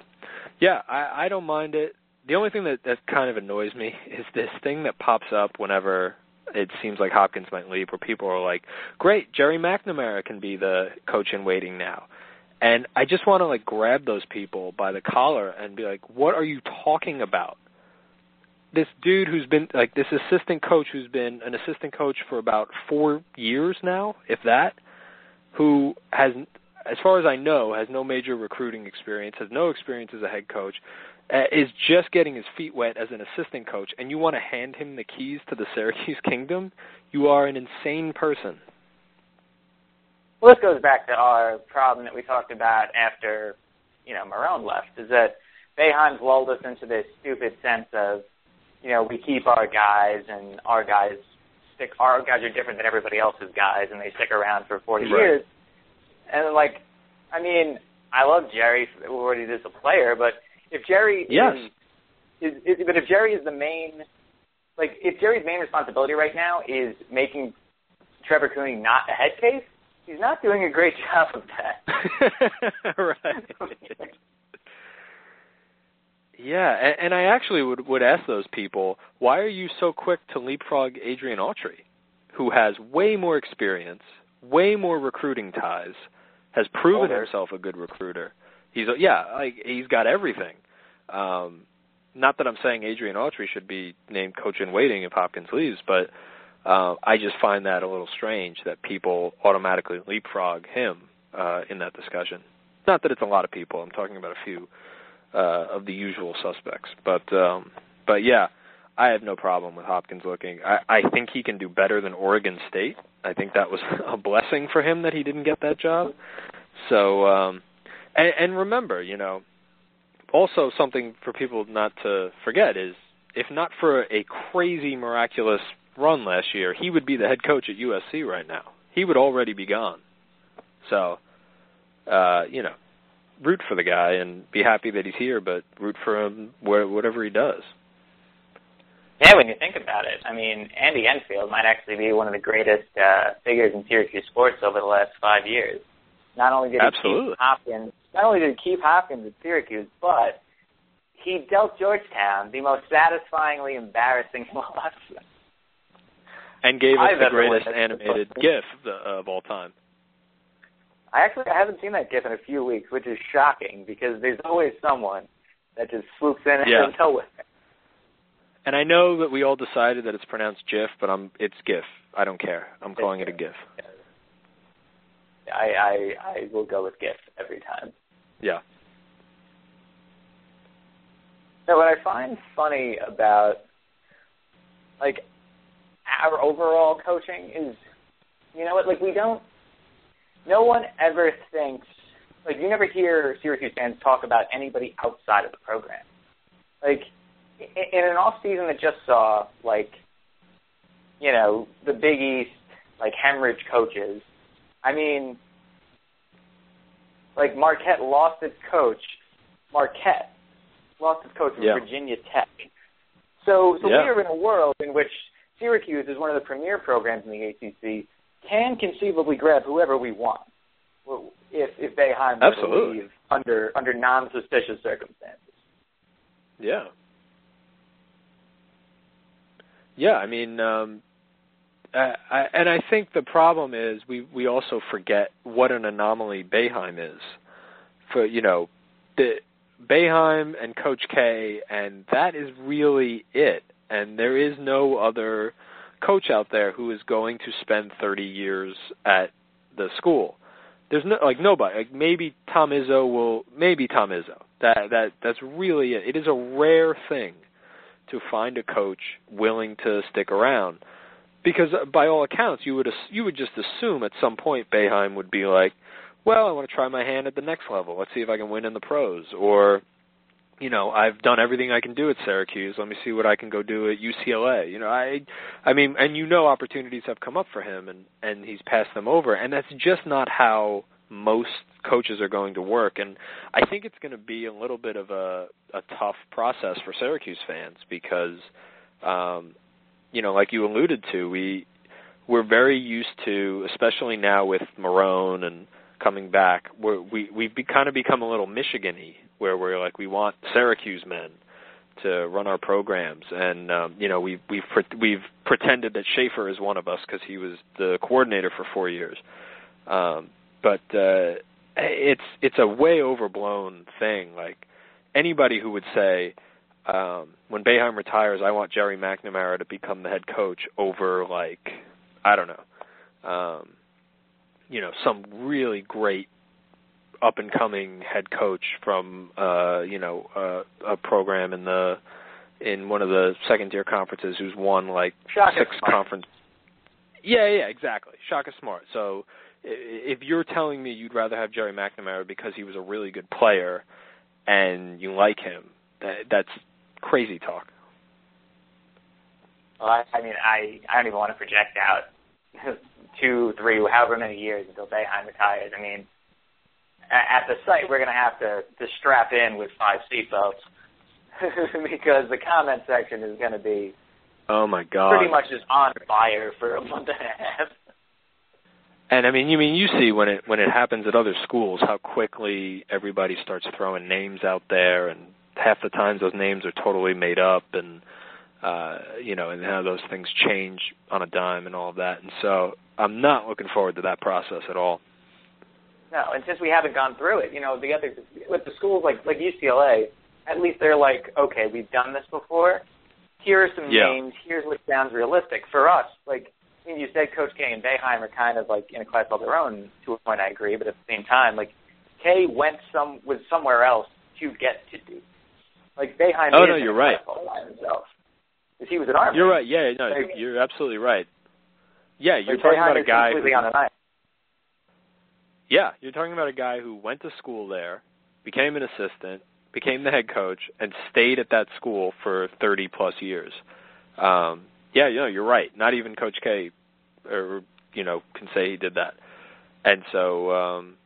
yeah, I, I don't mind it. The only thing that that kind of annoys me is this thing that pops up whenever it seems like Hopkins might leave, where people are like, "Great, Gerry McNamara can be the coach in waiting now." And I just want to like grab those people by the collar and be like, "What are you talking about?" This dude who's been like this assistant coach who's been an assistant coach for about 4 years now, if that, who has as far as I know, has no major recruiting experience, has no experience as a head coach, uh, is just getting his feet wet as an assistant coach, and you want to hand him the keys to the Syracuse kingdom, you are an insane person. Well, this goes back to our problem that we talked about after, you know, Marrone left, is that Boeheim's lulled us into this stupid sense of, you know, we keep our guys and our guys stick, our guys are different than everybody else's guys and they stick around for 40 right. years. And like, I mean, I love Gerry for what he is a player, but if Gerry yes. is, is, is, but if Gerry is the main, like, if Gerry's main responsibility right now is making Trevor Cooney not a head case, he's not doing a great job of that. right. yeah, and, and I actually would would ask those people, why are you so quick to leapfrog Adrian Autry, who has way more experience, way more recruiting ties, has proven Older. himself a good recruiter. He's a, yeah, like he's got everything. Um, not that I'm saying Adrian Autry should be named coach in waiting if Hopkins leaves, but uh, I just find that a little strange that people automatically leapfrog him uh, in that discussion. Not that it's a lot of people. I'm talking about a few uh, of the usual suspects, but um, but yeah, I have no problem with Hopkins looking. I, I think he can do better than Oregon State. I think that was a blessing for him that he didn't get that job. So, um, and, and remember, you know, also something for people not to forget is if not for a crazy miraculous run last year, he would be the head coach at USC right now. He would already be gone. So, uh, you know, root for the guy and be happy that he's here, but root for him whatever he does. Yeah, when you think about it, I mean, Andy Enfield might actually be one of the greatest uh, figures in Syracuse sports over the last five years. Not only did Absolutely. he keep Hopkins, not only did he keep Hopkins at Syracuse, but he dealt Georgetown the most satisfyingly embarrassing loss. And gave us I've the greatest animated GIF of all time. I actually I haven't seen that GIF in a few weeks, which is shocking because there's always someone that just swoops in Yeah. and tow with it. And I know that we all decided that it's pronounced GIF, but I'm it's GIF. I don't care. I'm calling it a GIF. I, I I will go with GIF every time. Yeah. So what I find funny about like our overall coaching is you know what, like we don't no one ever thinks like you never hear Syracuse fans talk about anybody outside of the program. Like in an off season that just saw like you know, the Big East like hemorrhage coaches. I mean like Marquette lost its coach. Marquette lost its coach from Yeah. Virginia Tech. So, so Yeah. we are in a world in which Syracuse is one of the premier programs in the ACC, can conceivably grab whoever we want if if Boeheim were to leave under under non-suspicious circumstances. Yeah. Yeah, I mean, um, I, I, and I think the problem is we we also forget what an anomaly Boeheim is. For you know, the Boeheim and Coach K, and that is really it. And there is no other coach out there who is going to spend 30 years at the school. There's no like nobody. Like maybe Tom Izzo will. Maybe Tom Izzo. That that that's really it. It is a rare thing to find a coach willing to stick around because uh, by all accounts you would you would just assume at some point Boeheim would be like, well, I want to try my hand at the next level. Let's see if I can win in the pros or you know, I've done everything I can do at Syracuse. Let me see what I can go do at UCLA. You know, I I mean, and you know opportunities have come up for him and and he's passed them over and that's just not how most coaches are going to work and I think it's going to be a little bit of a a tough process for Syracuse fans because um you know, like you alluded to, we we're very used to, especially now with Marrone and coming back, we're, we we've be, kind of become a little Michigan-y, where we're like we want Syracuse men to run our programs, and um, you know we've we've pre- we've pretended that Shafer is one of us because he was the coordinator for four years. Um, but uh, it's it's a way overblown thing. Like anybody who would say um, when Boeheim retires, I want Gerry McNamara to become the head coach over like I don't know, um, you know, some really great up and coming head coach from uh, you know uh, a program in the in one of the second tier conferences who's won like Shaka six Smart. conference. Yeah, yeah, exactly. Shaka Smart. So if you're telling me you'd rather have Gerry McNamara because he was a really good player and you like him, that, that's crazy talk. Well, I, I mean, I I don't even want to project out two, three, however many years until Boeheim retires. I mean, at the site, we're going to have to to strap in with five seatbelts because the comment section is going to be Oh my god. pretty much just on fire for a month and a half. And I mean, you mean you see when it when it happens at other schools how quickly everybody starts throwing names out there, and half the times those names are totally made up, and uh, you know, and how those things change on a dime and all of that. And so I'm not looking forward to that process at all. No, and since we haven't gone through it, you know, the other with the schools like like UCLA, at least they're like, okay, we've done this before. Here are some Yeah. names. Here's what sounds realistic for us. Like I mean, you said, Coach K and Boeheim are kind of like in a class of their own. To a point, I agree, but at the same time, like K went some was somewhere else to get to Duke. Like Boeheim. Oh, no, you're right. all by himself. 'Cause he was Army. You're right. Yeah, no, Like- you're absolutely right. Yeah, you're Like, talking about a guy. who- on an island. Yeah, you're talking about a guy who went to school there, became an assistant, became the head coach, and stayed at that school for 30 plus years. Um, yeah, you know, you're right. Not even Coach K, or you know, can say he did that. And so, um,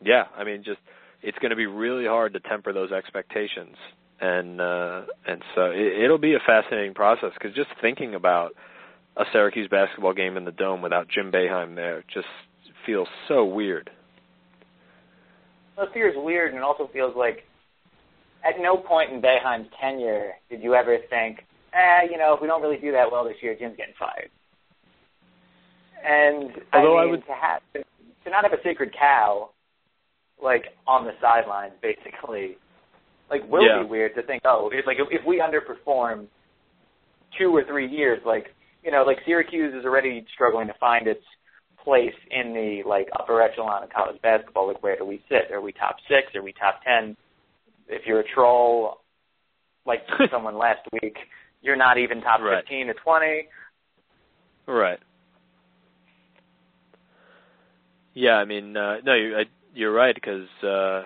yeah, I mean, just it's going to be really hard to temper those expectations, and uh, and so it, it'll be a fascinating process because just thinking about a Syracuse basketball game in the dome without Jim Boeheim there just feels so weird. Well, it feels weird, and it also feels like at no point in Boeheim's tenure did you ever think, eh, you know, if we don't really do that well this year, Jim's getting fired. And Although I I would- to have to not have a sacred cow like on the sidelines, basically, like will Yeah. be weird to think. Oh, it's like if, if we underperform two or three years, like you know, like Syracuse is already struggling to find its place in the like upper echelon of college basketball. Like where do we sit? Are we top six? Are we top ten? If you're a troll, like someone last week, you're not even top Right. fifteen or twenty. Right. Yeah, I mean, uh, no, you're, I, you're right because uh,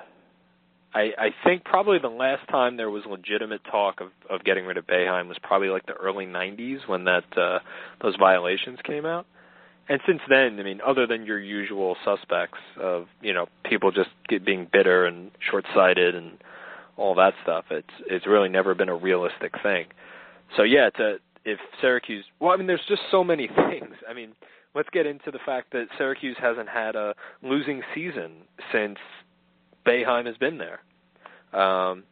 I, I think probably the last time there was legitimate talk of, of getting rid of Boeheim was probably like the early '90s when that uh, those violations came out. And since then, I mean, other than your usual suspects of you know people just get, being bitter and short-sighted and all that stuff, it's it's really never been a realistic thing. So yeah, to if Syracuse, well, I mean, there's just so many things. I mean, let's get into the fact that Syracuse hasn't had a losing season since Boeheim has been there. Um,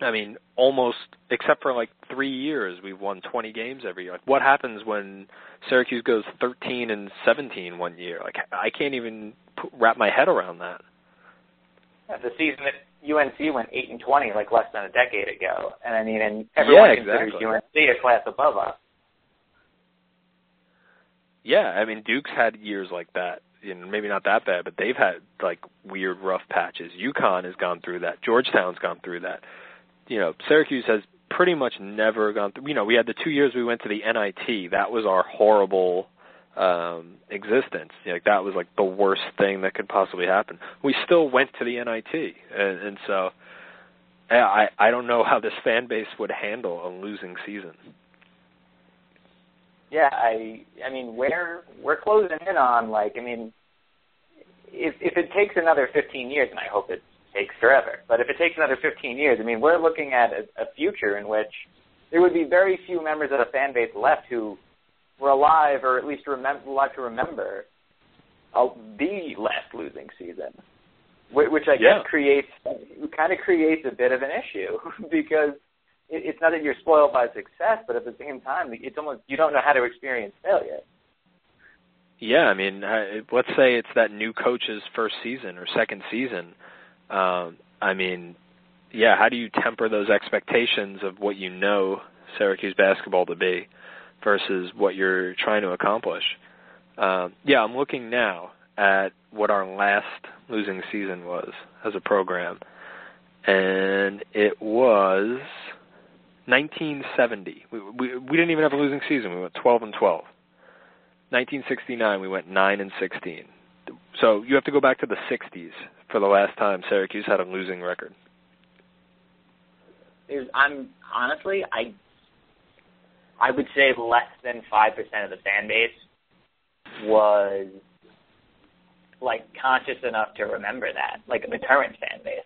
I mean, almost except for like three years, we've won 20 games every year. Like, what happens when Syracuse goes 13 and 17 one year? Like, I can't even put, wrap my head around that. The season that UNC went eight and twenty like less than a decade ago, and I mean, and everyone Yeah, considers. UNC a class above us. Yeah, I mean Duke's had years like that. You know, maybe not that bad, but they've had like weird rough patches. UConn has gone through that. Georgetown's gone through that. You know, Syracuse has pretty much never gone through. You know, we had the two years we went to the NIT. That was our horrible um existence. Like that was like the worst thing that could possibly happen. We still went to the NIT, and, and so I I don't know how this fan base would handle a losing season. Yeah, I I mean we're we're closing in on like I mean if if it takes another 15 years and I hope it takes forever, but if it takes another 15 years, I mean we're looking at a, a future in which there would be very few members of the fan base left who were alive or at least remember alive to remember uh, the last losing season, which, which I Yeah. guess creates kind of creates a bit of an issue because it, it's not that you're spoiled by success, but at the same time, it's almost you don't know how to experience failure. Yeah, I mean, uh, let's say it's that new coach's first season or second season. Um, I mean, yeah, how do you temper those expectations of what you know Syracuse basketball to be versus what you're trying to accomplish? Um, yeah, I'm looking now at what our last losing season was as a program, and it was 1970. We, we we didn't even have a losing season. We went 12 and 12. 1969, we went 9 and 16. So you have to go back to the 60s for the last time Syracuse had a losing record. There's, I'm honestly, I I would say less than five percent of the fan base was like conscious enough to remember that, like the current fan base.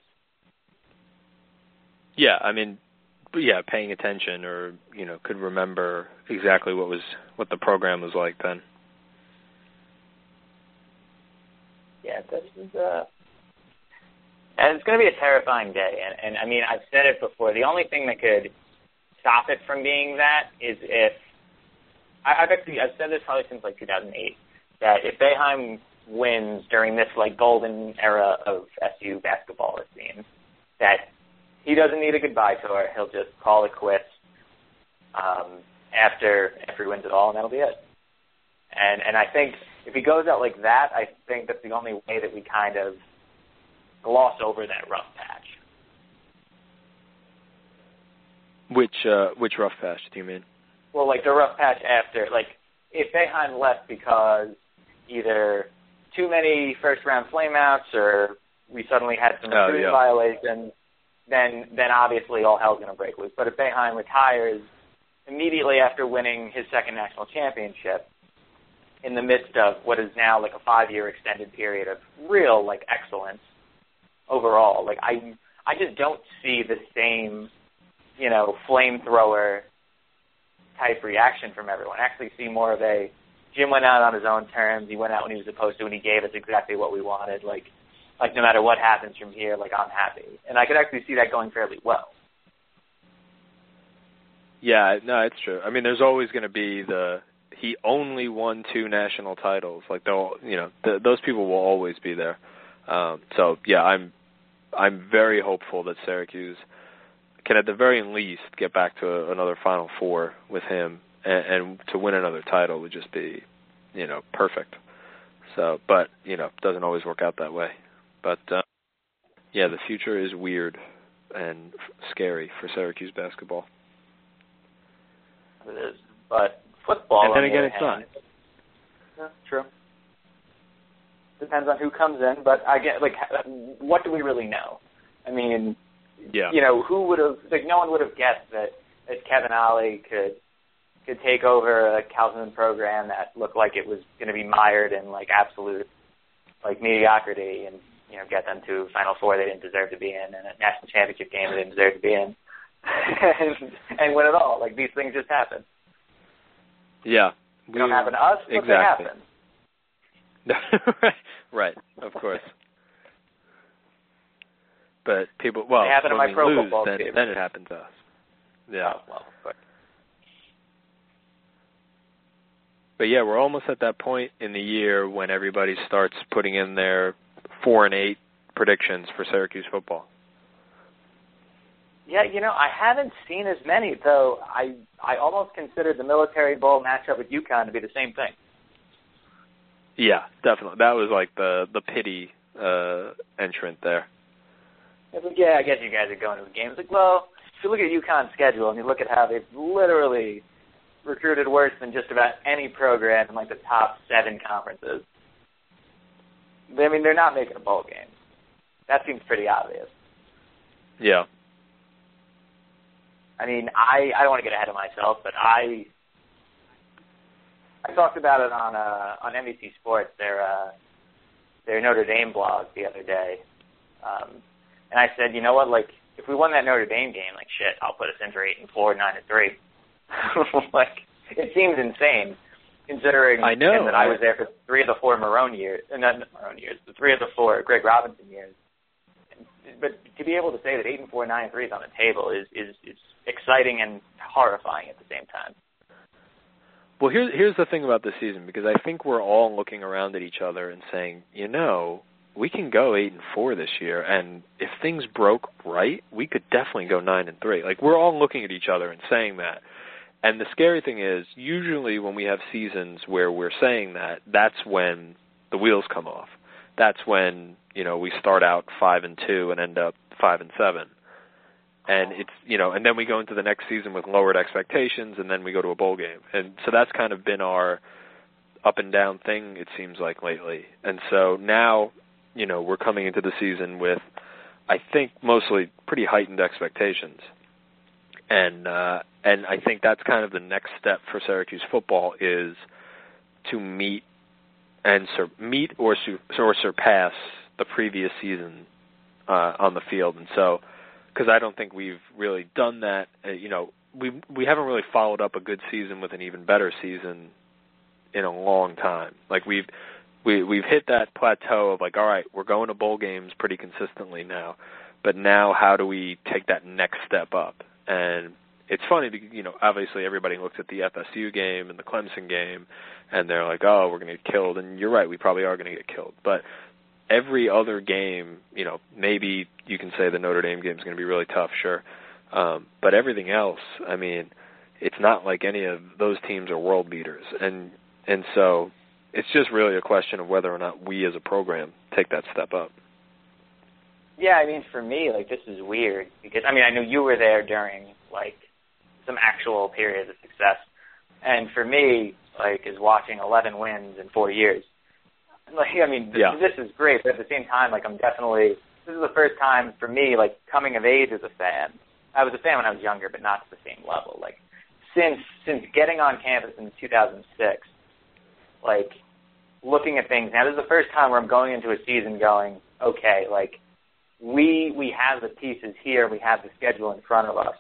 Yeah, I mean, yeah, paying attention or you know could remember exactly what was what the program was like then. Yeah, this is uh and it's going to be a terrifying day. And, and I mean, I've said it before. The only thing that could stop it from being that is if I, I've actually I've said this probably since like 2008 that if Boeheim wins during this like golden era of SU basketball, it seems that he doesn't need a goodbye tour. He'll just call it quits um, after after he wins it all, and that'll be it. And and I think if he goes out like that, I think that's the only way that we kind of gloss over that rough patch. Which uh, which rough patch do you mean? Well, like the rough patch after, like if Boeheim left because either too many first round flameouts or we suddenly had some oh, yeah. violations, then then obviously all hell's going to break loose. But if Boeheim retires immediately after winning his second national championship, in the midst of what is now like a five year extended period of real like excellence overall, like I I just don't see the same you know flamethrower type reaction from everyone. I actually see more of a Jim went out on his own terms. He went out when he was supposed to, and he gave us exactly what we wanted. Like, like no matter what happens from here, like I'm happy, and I could actually see that going fairly well. Yeah, no, it's true. I mean, there's always going to be the he only won two national titles. Like they'll, you know, th- those people will always be there. Um, so yeah, I'm I'm very hopeful that Syracuse can at the very least get back to a, another Final Four with him, and, and to win another title would just be, you know, perfect. So, but you know, doesn't always work out that way. But uh, yeah, the future is weird and scary for Syracuse basketball. It is, but football. And then again, it's hand, not. Yeah, true. Depends on who comes in, but I get like, what do we really know? I mean, Yeah. you know, who would have like no one would have guessed that that Kevin Ollie could could take over a Calhoun program that looked like it was going to be mired in like absolute like mediocrity and you know get them to Final Four they didn't deserve to be in and a national championship game they didn't deserve to be in and, and win it all. Like these things just happen. Yeah. They don't happen to us, but exactly. they happen. right, of course. But people, well, They happen to when my we pro lose, football then, team. then it happened to us. Yeah. Oh, well, but But yeah, we're almost at that point in the year when everybody starts putting in their four and eight predictions for Syracuse football. Yeah, you know, I haven't seen as many though. I I almost considered the Military Bowl matchup with UConn to be the same thing. Yeah, definitely. That was like the the pity uh entrant there. Like, yeah, I guess you guys are going to the game. It's like, well, if you look at UConn's schedule and you look at how they've literally recruited worse than just about any program in like the top seven conferences. I mean, they're not making a bowl game. That seems pretty obvious. Yeah. I mean, I I don't want to get ahead of myself, but I I talked about it on uh on NBC Sports their uh their Notre Dame blog the other day. Um and I said, you know what, like if we won that Notre Dame game, like shit, I'll put us in for eight and four, nine and three. like it seems insane considering I know, that I was there for three of the four Marrone years, uh, not Marrone years, the three of the four Greg Robinson years. but to be able to say that eight and four, nine and three is on the table is is is exciting and horrifying at the same time. Well, here's here's the thing about this season because I think we're all looking around at each other and saying, you know, we can go eight and four this year, and if things broke right, we could definitely go nine and three. Like we're all looking at each other and saying that. And the scary thing is, usually when we have seasons where we're saying that, that's when the wheels come off. That's when you know we start out five and two and end up five and seven. And it's you know and then we go into the next season with lowered expectations and then we go to a bowl game. And so that's kind of been our up and down thing it seems like lately. And so now you know we're coming into the season with i think mostly pretty heightened expectations and uh and i think that's kind of the next step for syracuse football is to meet and sur- meet or su- or surpass the previous season uh on the field and so because I don't think we've really done that. Uh, you know, we we haven't really followed up a good season with an even better season in a long time. Like we've we we've hit that plateau of like, all right, we're going to bowl games pretty consistently now, but now how do we take that next step up? And it's funny because you know obviously everybody looks at the FSU game and the Clemson game, and they're like, oh, we're going to get killed. And you're right, we probably are going to get killed, but every other game, you know, maybe you can say the Notre Dame game is going to be really tough, sure. Um, but everything else, I mean, it's not like any of those teams are world beaters, and and so it's just really a question of whether or not we as a program take that step up. Yeah, I mean, for me, like this is weird because I mean, I know you were there during like some actual periods of success, and for me, like is watching 11 wins in four years like I mean, this, yeah. this is great, but at the same time, like I'm definitely this is the first time for me, like coming of age as a fan. I was a fan when I was younger, but not to the same level. Like since since getting on campus in 2006, like looking at things now, this is the first time where I'm going into a season going, okay, like we we have the pieces here, we have the schedule in front of us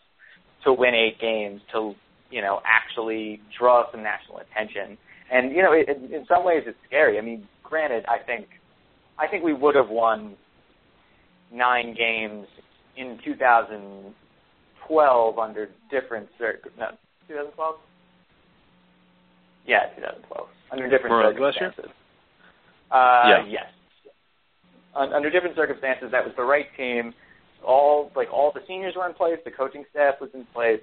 to win eight games, to you know actually draw some national attention. And you know, it, it, in some ways, it's scary. I mean, granted, I think I think we would have won nine games in 2012 under different circ. No, 2012. Yeah, 2012 under different circumstances. Uh, yeah. Yes. Under different circumstances, that was the right team. All like all the seniors were in place. The coaching staff was in place.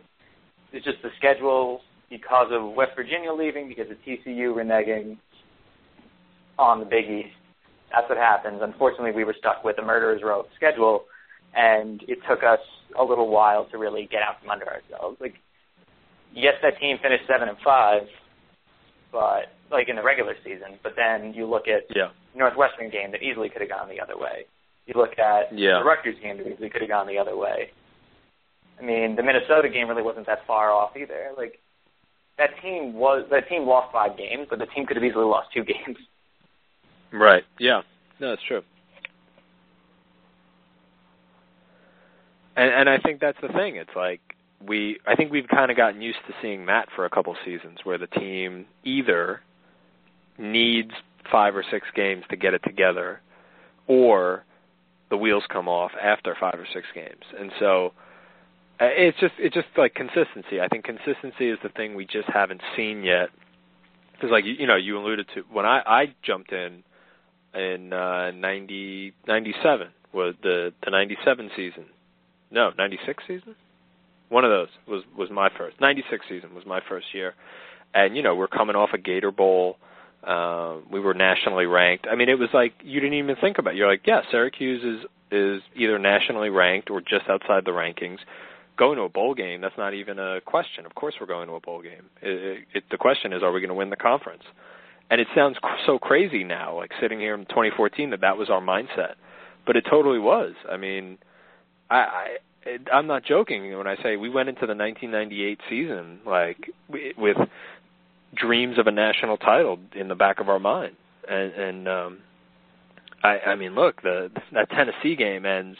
It's just the schedule because of West Virginia leaving, because of TCU reneging, on the Big East. That's what happens. Unfortunately, we were stuck with a murderer's row schedule, and it took us a little while to really get out from under ourselves. Like, yes, that team finished seven and five, but like in the regular season. But then you look at yeah. Northwestern game that easily could have gone the other way. You look at yeah. the Rutgers game that easily could have gone the other way. I mean, the Minnesota game really wasn't that far off either. Like that team was that team lost five games, but the team could have easily lost two games. Right. Yeah. No, that's true. And and I think that's the thing. It's like we I think we've kind of gotten used to seeing that for a couple seasons where the team either needs five or six games to get it together or the wheels come off after five or six games. And so uh, it's just it's just like consistency. I think consistency is the thing we just haven't seen yet. Because like you know you alluded to when I I jumped in in uh, 90, 97 was the the 97 season. No, 96 season. One of those was was my first. 96 season was my first year, and you know we're coming off a Gator Bowl. Uh, we were nationally ranked. I mean, it was like you didn't even think about. it. You're like, yeah, Syracuse is is either nationally ranked or just outside the rankings. Going to a bowl game, that's not even a question. Of course, we're going to a bowl game. It, it, the question is, are we going to win the conference? And it sounds so crazy now, like sitting here in 2014, that that was our mindset, but it totally was. I mean, I, I I'm not joking when I say we went into the 1998 season like with dreams of a national title in the back of our mind, and, and um, I, I mean, look, the that Tennessee game ends.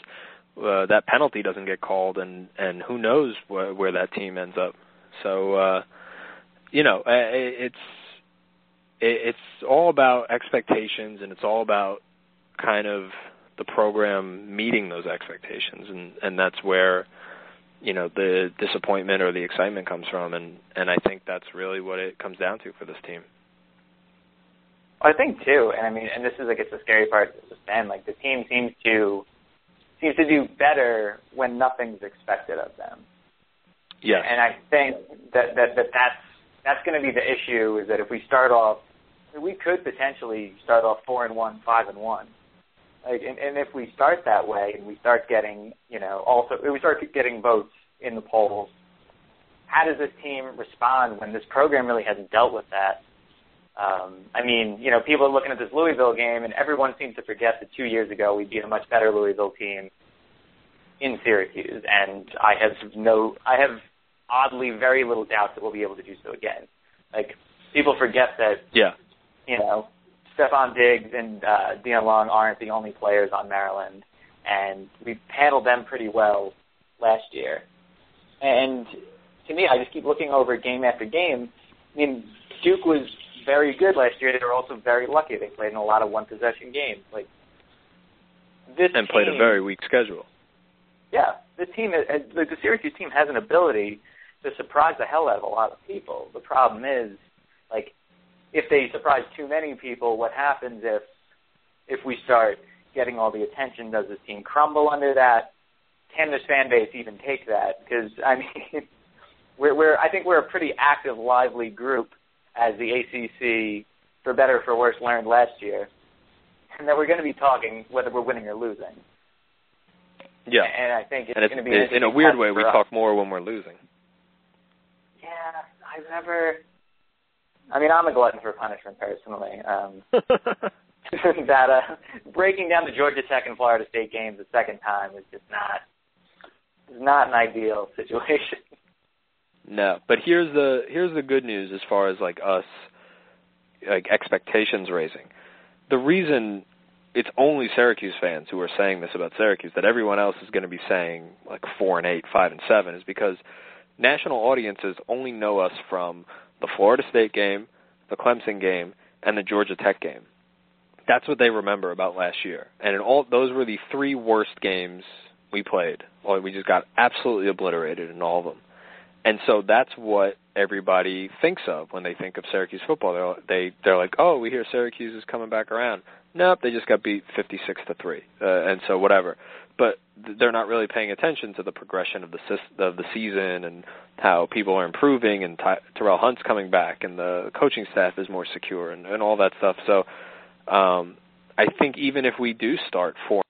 Uh, that penalty doesn't get called, and and who knows where, where that team ends up. So, uh, you know, it's it's all about expectations and it's all about kind of the program meeting those expectations, and and that's where you know the disappointment or the excitement comes from, and and I think that's really what it comes down to for this team. I think too, and I mean, and this is like it's the scary part to Ben. Like the team seems to seems to do better when nothing's expected of them. Yeah. And I think that that, that that's that's going to be the issue is that if we start off, we could potentially start off four and one, five and one. Like, and, and if we start that way and we start getting, you know, also if we start getting votes in the polls, how does this team respond when this program really hasn't dealt with that? Um, I mean, you know, people are looking at this Louisville game, and everyone seems to forget that two years ago we beat a much better Louisville team in Syracuse, and I have no, I have oddly very little doubt that we'll be able to do so again. Like people forget that, yeah, you know, Stefon Diggs and uh, Deon Long aren't the only players on Maryland, and we handled them pretty well last year. And to me, I just keep looking over game after game. I mean, Duke was very good last year. They were also very lucky. They played in a lot of one possession games. Like this and team, played a very weak schedule. Yeah, the team, has, the Syracuse team has an ability to surprise the hell out of a lot of people. The problem is, like, if they surprise too many people, what happens if if we start getting all the attention? Does this team crumble under that? Can this fan base even take that? Because I mean, we're, we're I think we're a pretty active, lively group as the ACC, for better or for worse, learned last year, and that we're going to be talking whether we're winning or losing. Yeah, and I think it's, and it's, going to be in a weird way. We us. talk more when we're losing. Yeah, I've never. I mean, I'm a glutton for punishment personally. Um, that uh, breaking down the Georgia Tech and Florida State games the second time is just not is not an ideal situation. No, but here's the here's the good news as far as like us like expectations raising. The reason it's only Syracuse fans who are saying this about Syracuse that everyone else is going to be saying like 4 and 8, 5 and 7 is because national audiences only know us from the Florida State game, the Clemson game, and the Georgia Tech game. That's what they remember about last year. And in all those were the three worst games we played. We just got absolutely obliterated in all of them. And so that's what everybody thinks of when they think of Syracuse football. They're they they're like, "Oh, we hear Syracuse is coming back around." Nope, they just got beat 56 to 3. Uh, and so whatever. But they're not really paying attention to the progression of the of the season and how people are improving and Ty- Terrell Hunt's coming back and the coaching staff is more secure and, and all that stuff. So um I think even if we do start four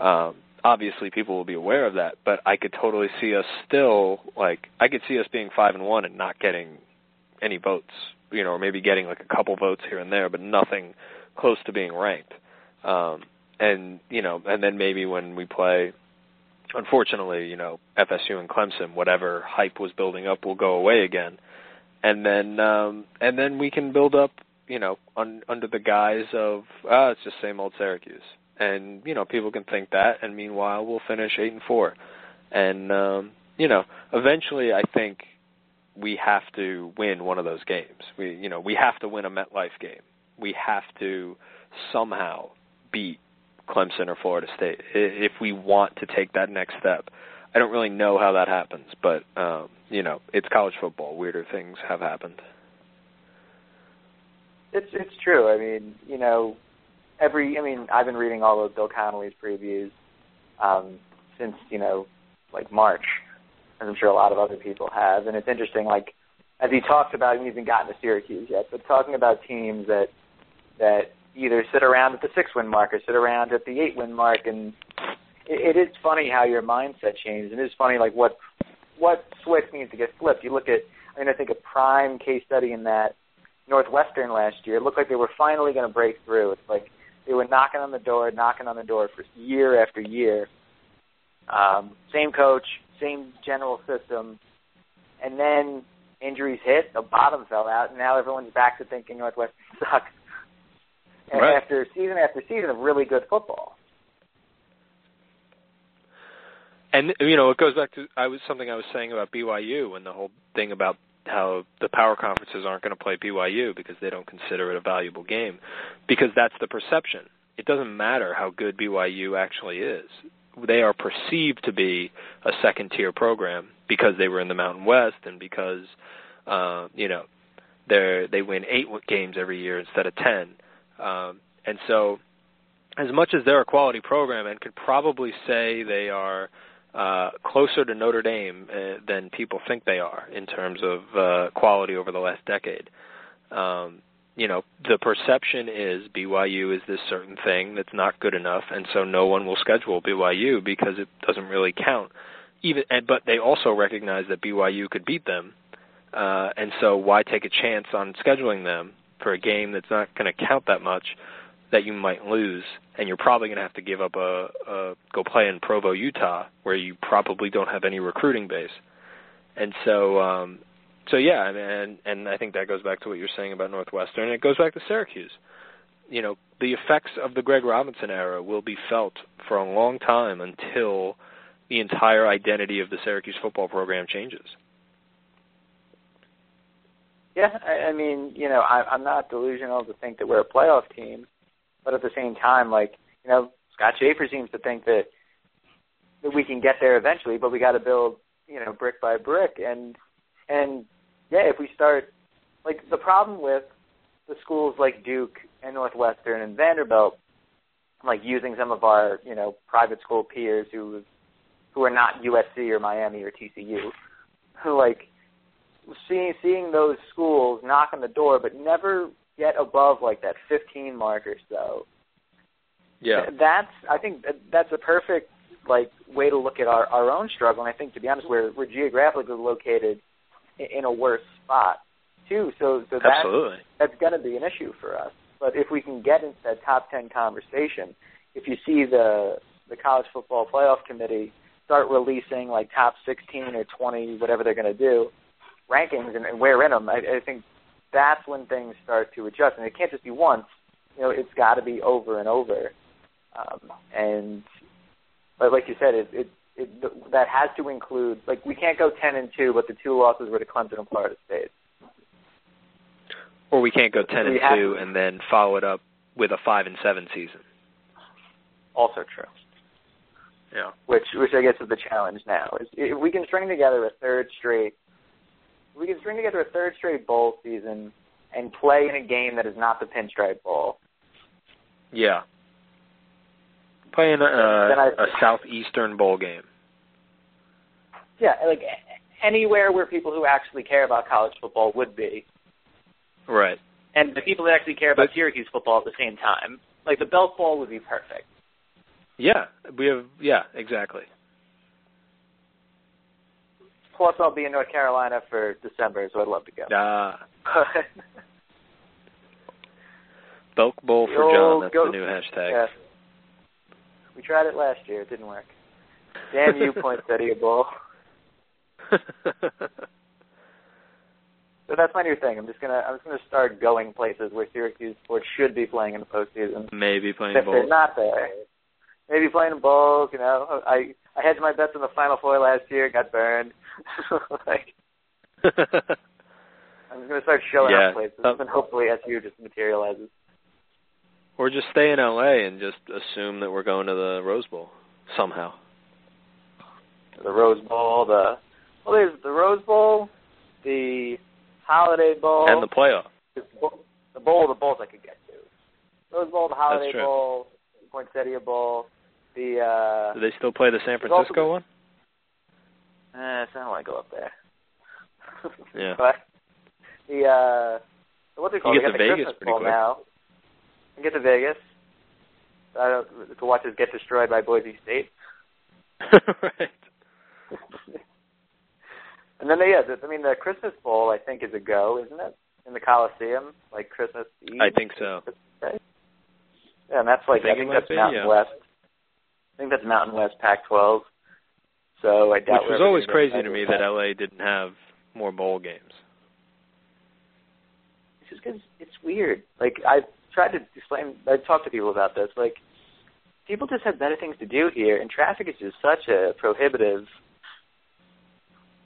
um obviously people will be aware of that, but I could totally see us still like I could see us being 5 and 1 and not getting any votes, you know, or maybe getting like a couple votes here and there, but nothing close to being ranked. Um and you know, and then maybe when we play unfortunately, you know, FSU and Clemson, whatever hype was building up will go away again. And then um and then we can build up, you know, un, under the guise of ah, it's just same old Syracuse. And, you know, people can think that and meanwhile we'll finish 8 and 4. And um, you know, eventually I think we have to win one of those games. We you know, we have to win a MetLife game. We have to somehow beat Clemson or Florida State if we want to take that next step. I don't really know how that happens, but um, you know, it's college football. Weirder things have happened. It's it's true. I mean, you know, every I mean, I've been reading all of Bill Connelly's previews um, since you know, like March, as I'm sure a lot of other people have, and it's interesting. Like as he talks about, he hasn't gotten to Syracuse yet, but talking about teams that that either sit around at the six win mark or sit around at the eight win mark and it, it is funny how your mindset changes and it is funny like what what switch needs to get flipped. You look at I mean I think a prime case study in that Northwestern last year, it looked like they were finally gonna break through. It's like they were knocking on the door, knocking on the door for year after year. Um, same coach, same general system, and then injuries hit, the bottom fell out, and now everyone's back to thinking Northwestern sucks right. after season after season of really good football. And you know, it goes back to I was something I was saying about BYU and the whole thing about how the power conferences aren't going to play BYU because they don't consider it a valuable game because that's the perception. it doesn't matter how good BYU actually is. They are perceived to be a second tier program because they were in the Mountain West and because uh, you know they they win eight games every year instead of ten. Um, and so, as much as they're a quality program and could probably say they are uh, closer to Notre Dame uh, than people think they are in terms of uh, quality over the last decade. Um, you know, the perception is BYU is this certain thing that's not good enough, and so no one will schedule BYU because it doesn't really count. Even, and, but they also recognize that BYU could beat them, uh, and so why take a chance on scheduling them for a game that's not going to count that much that you might lose, and you're probably going to have to give up a, a go play in Provo, Utah, where you probably don't have any recruiting base. And so, um, so yeah, and and I think that goes back to what you're saying about Northwestern, and it goes back to Syracuse. You know, the effects of the Greg Robinson era will be felt for a long time until the entire identity of the Syracuse football program changes. Yeah, I, I mean, you know, I, I'm not delusional to think that we're a playoff team, but at the same time, like, you know, Scott Shafer seems to think that that we can get there eventually, but we got to build, you know, brick by brick, and and yeah, if we start, like, the problem with the schools like Duke and Northwestern and Vanderbilt, like using some of our, you know, private school peers who who are not USC or Miami or TCU, who like seeing seeing those schools knock on the door, but never get above like that 15 mark or so. Yeah, that's I think that's a perfect like way to look at our our own struggle. And I think to be honest, we're we're geographically located in a worse spot too. So so that's Absolutely. that's going to be an issue for us. But if we can get into that top 10 conversation, if you see the the college football playoff committee start releasing like top 16 or 20, whatever they're going to do, rankings and, and we're in them, I, I think that's when things start to adjust. And it can't just be once. You know, it's got to be over and over. Um, and but like you said, it, it it that has to include like we can't go ten and two, but the two losses were to Clemson and Florida State. Or we can't go ten We and two to- and then follow it up with a five and seven season. Also true. Yeah. which which I guess is the challenge now. Is if we can string together a third straight, if we can string together a third straight bowl season and play in a game that is not the Pinstripe Bowl. Yeah. Playing a, I- a southeastern bowl game. Yeah, like anywhere where people who actually care about college football would be, Right. and the people that actually care about But- Syracuse football at the same time. Like the Belk Bowl would be perfect. Yeah. We have. Yeah. Exactly. Plus, I'll be in North Carolina for December, so I'd love to go. Ah. Belk Bowl for John. That's go- the new hashtag. we tried it last year. It didn't work. Damn you, Poinsettia Bowl. So that's my new thing. I'm just gonna I'm just gonna start going places where Syracuse sports should be playing in the postseason. Maybe playing If bowl. they're not there, maybe playing in bowls. You know, I I hedged my bets in the Final Four last year, got burned. like I'm just gonna start showing Yeah. up places, Um, and hopefully SU just materializes. or just stay in LA and just assume that we're going to the Rose Bowl somehow. The Rose Bowl, the well, there's the Rose Bowl, the Holiday Bowl, And the playoff. the bowl, the bowl of the bowls I could get to. Rose Bowl, the Holiday. Bowl, Poinsettia Bowl, the uh Do they still play the San also Francisco one? eh, so I don't want to go up there. Yeah. But the uh what's it called? You They get to the Vegas Christmas pretty quick. now. I get to Vegas. I don't to watch us get destroyed by Boise State. right. And then they, yeah, I mean the Christmas Bowl I think is a go, isn't it? In the Coliseum, like Christmas Eve. I think so. Yeah, and that's like I I think think, that's be, Mountain yeah. West. I think that's Mountain West Pac-12. So I doubt. Which was always crazy to me that. that LA didn't have more bowl games. It's just because it's weird. Like I've tried to explain. I've talked to people about this. Like people just have better things to do here, and traffic is just such a prohibitive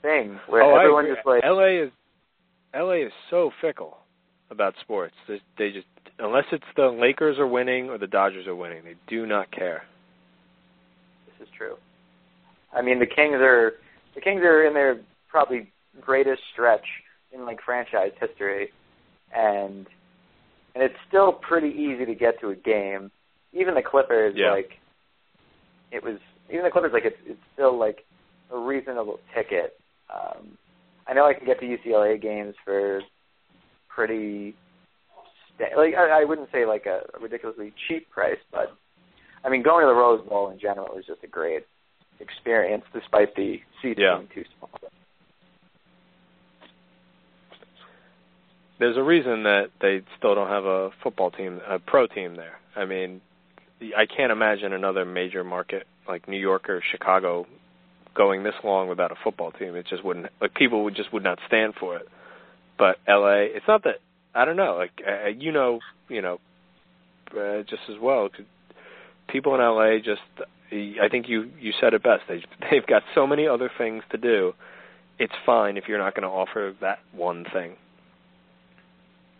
thing where oh, everyone just like LA is LA is so fickle about sports. They, they just unless it's the Lakers are winning or the Dodgers are winning, they do not care. True. I mean, the Kings are the Kings are in their probably greatest stretch in like franchise history, and and it's still pretty easy to get to a game. Even the Clippers, Yeah. like it was. Even the Clippers, like it's it's still like a reasonable ticket. Um, I know I can get to UCLA games for pretty sta- like I, I wouldn't say like a, a ridiculously cheap price, but I mean going to the Rose Bowl in general is just a great experience, despite the seats Yeah. being too small. There's a reason that they still don't have a football team, a pro team there. I mean, I can't imagine another major market like New York or Chicago going this long without a football team. It just wouldn't like people would just would not stand for it. But LA, it's not that I don't know. Like uh, you know, you know, uh, just as well. People in LA just, I think you you said it best. They they've got so many other things to do. It's fine if you're not going to offer that one thing.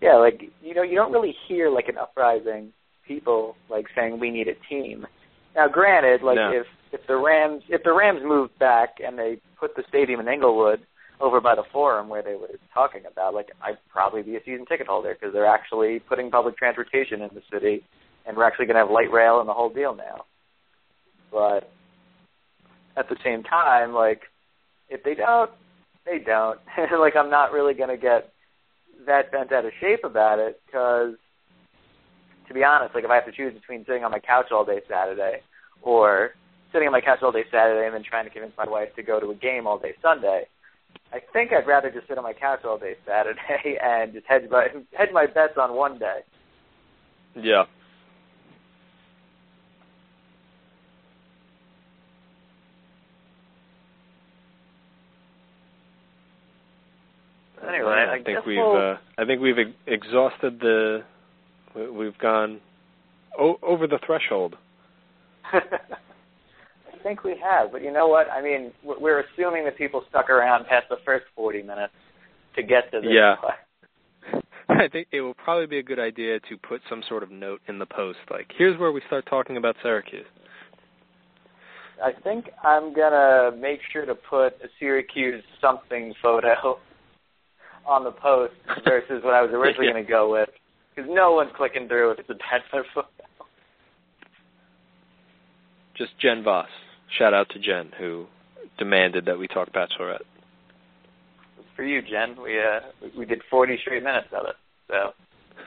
Yeah, like you know, you don't really hear like an uprising people like saying we need a team. Now, granted, like No. if if the Rams if the Rams moved back and they put the stadium in Inglewood over by the Forum where they were talking about, like I'd probably be a season ticket holder because they're actually putting public transportation in the city, and we're actually going to have light rail and the whole deal now. But at the same time, like if they don't, they don't. like I'm not really going to get that bent out of shape about it because, to be honest, like if I have to choose between sitting on my couch all day Saturday or sitting on my couch all day Saturday and then trying to convince my wife to go to a game all day Sunday, I think I'd rather just sit on my couch all day Saturday and just hedge my hedge my bets on one day. Yeah. Anyway, I, I think we've we'll, uh, I think we've ex- exhausted the we- we've gone o- over the threshold. I think we have, but you know what? I mean, we're we're assuming that people stuck around past the first 40 minutes to get to this. Yeah. I think it will probably be a good idea to put some sort of note in the post like here's where we start talking about Syracuse. I think I'm gonna make sure to put a Syracuse something photo on the post versus what I was originally Yeah. gonna go with, because no one's clicking through if it's a Bachelor photo. Just Jen Voss. Shout out to Jen who demanded that we talk Bachelorette. For you, Jen. We uh we- we did 40 straight minutes of it. So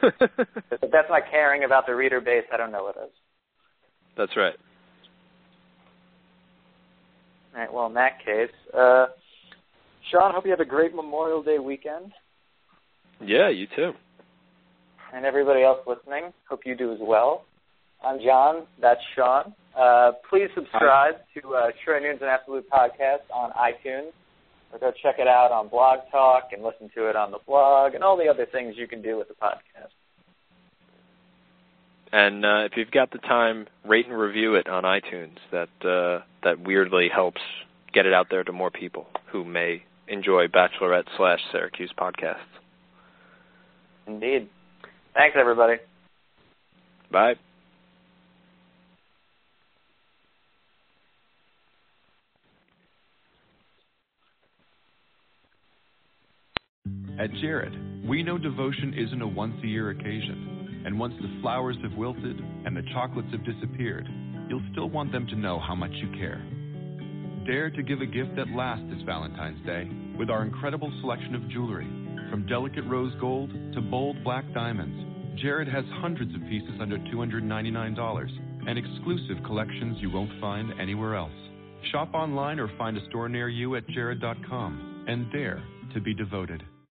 if that's not caring about the reader base, I don't know what is. That's right. All right. Well, in that case, uh, Sean, hope you have a great Memorial Day weekend. Yeah, you too. and everybody else listening. Hope you do as well. I'm John. That's Sean. Uh, please subscribe to uh, Troy Nunes and Absolute Podcast on iTunes. Or go check it out on Blog Talk and listen to it on the blog and all the other things you can do with the podcast. And uh, if you've got the time, rate and review it on iTunes. That uh, that weirdly helps get it out there to more people who may enjoy Bachelorette slash Syracuse podcasts. Indeed. Thanks, everybody. Bye. At Jared, we know devotion isn't a once a year occasion. And once the flowers have wilted and the chocolates have disappeared, you'll still want them to know how much you care. Dare to give a gift that lasts this Valentine's Day with our incredible selection of jewelry. From delicate rose gold to bold black diamonds, Jared has hundreds of pieces under $299 and exclusive collections you won't find anywhere else. Shop online or find a store near you at jared.com and dare to be devoted.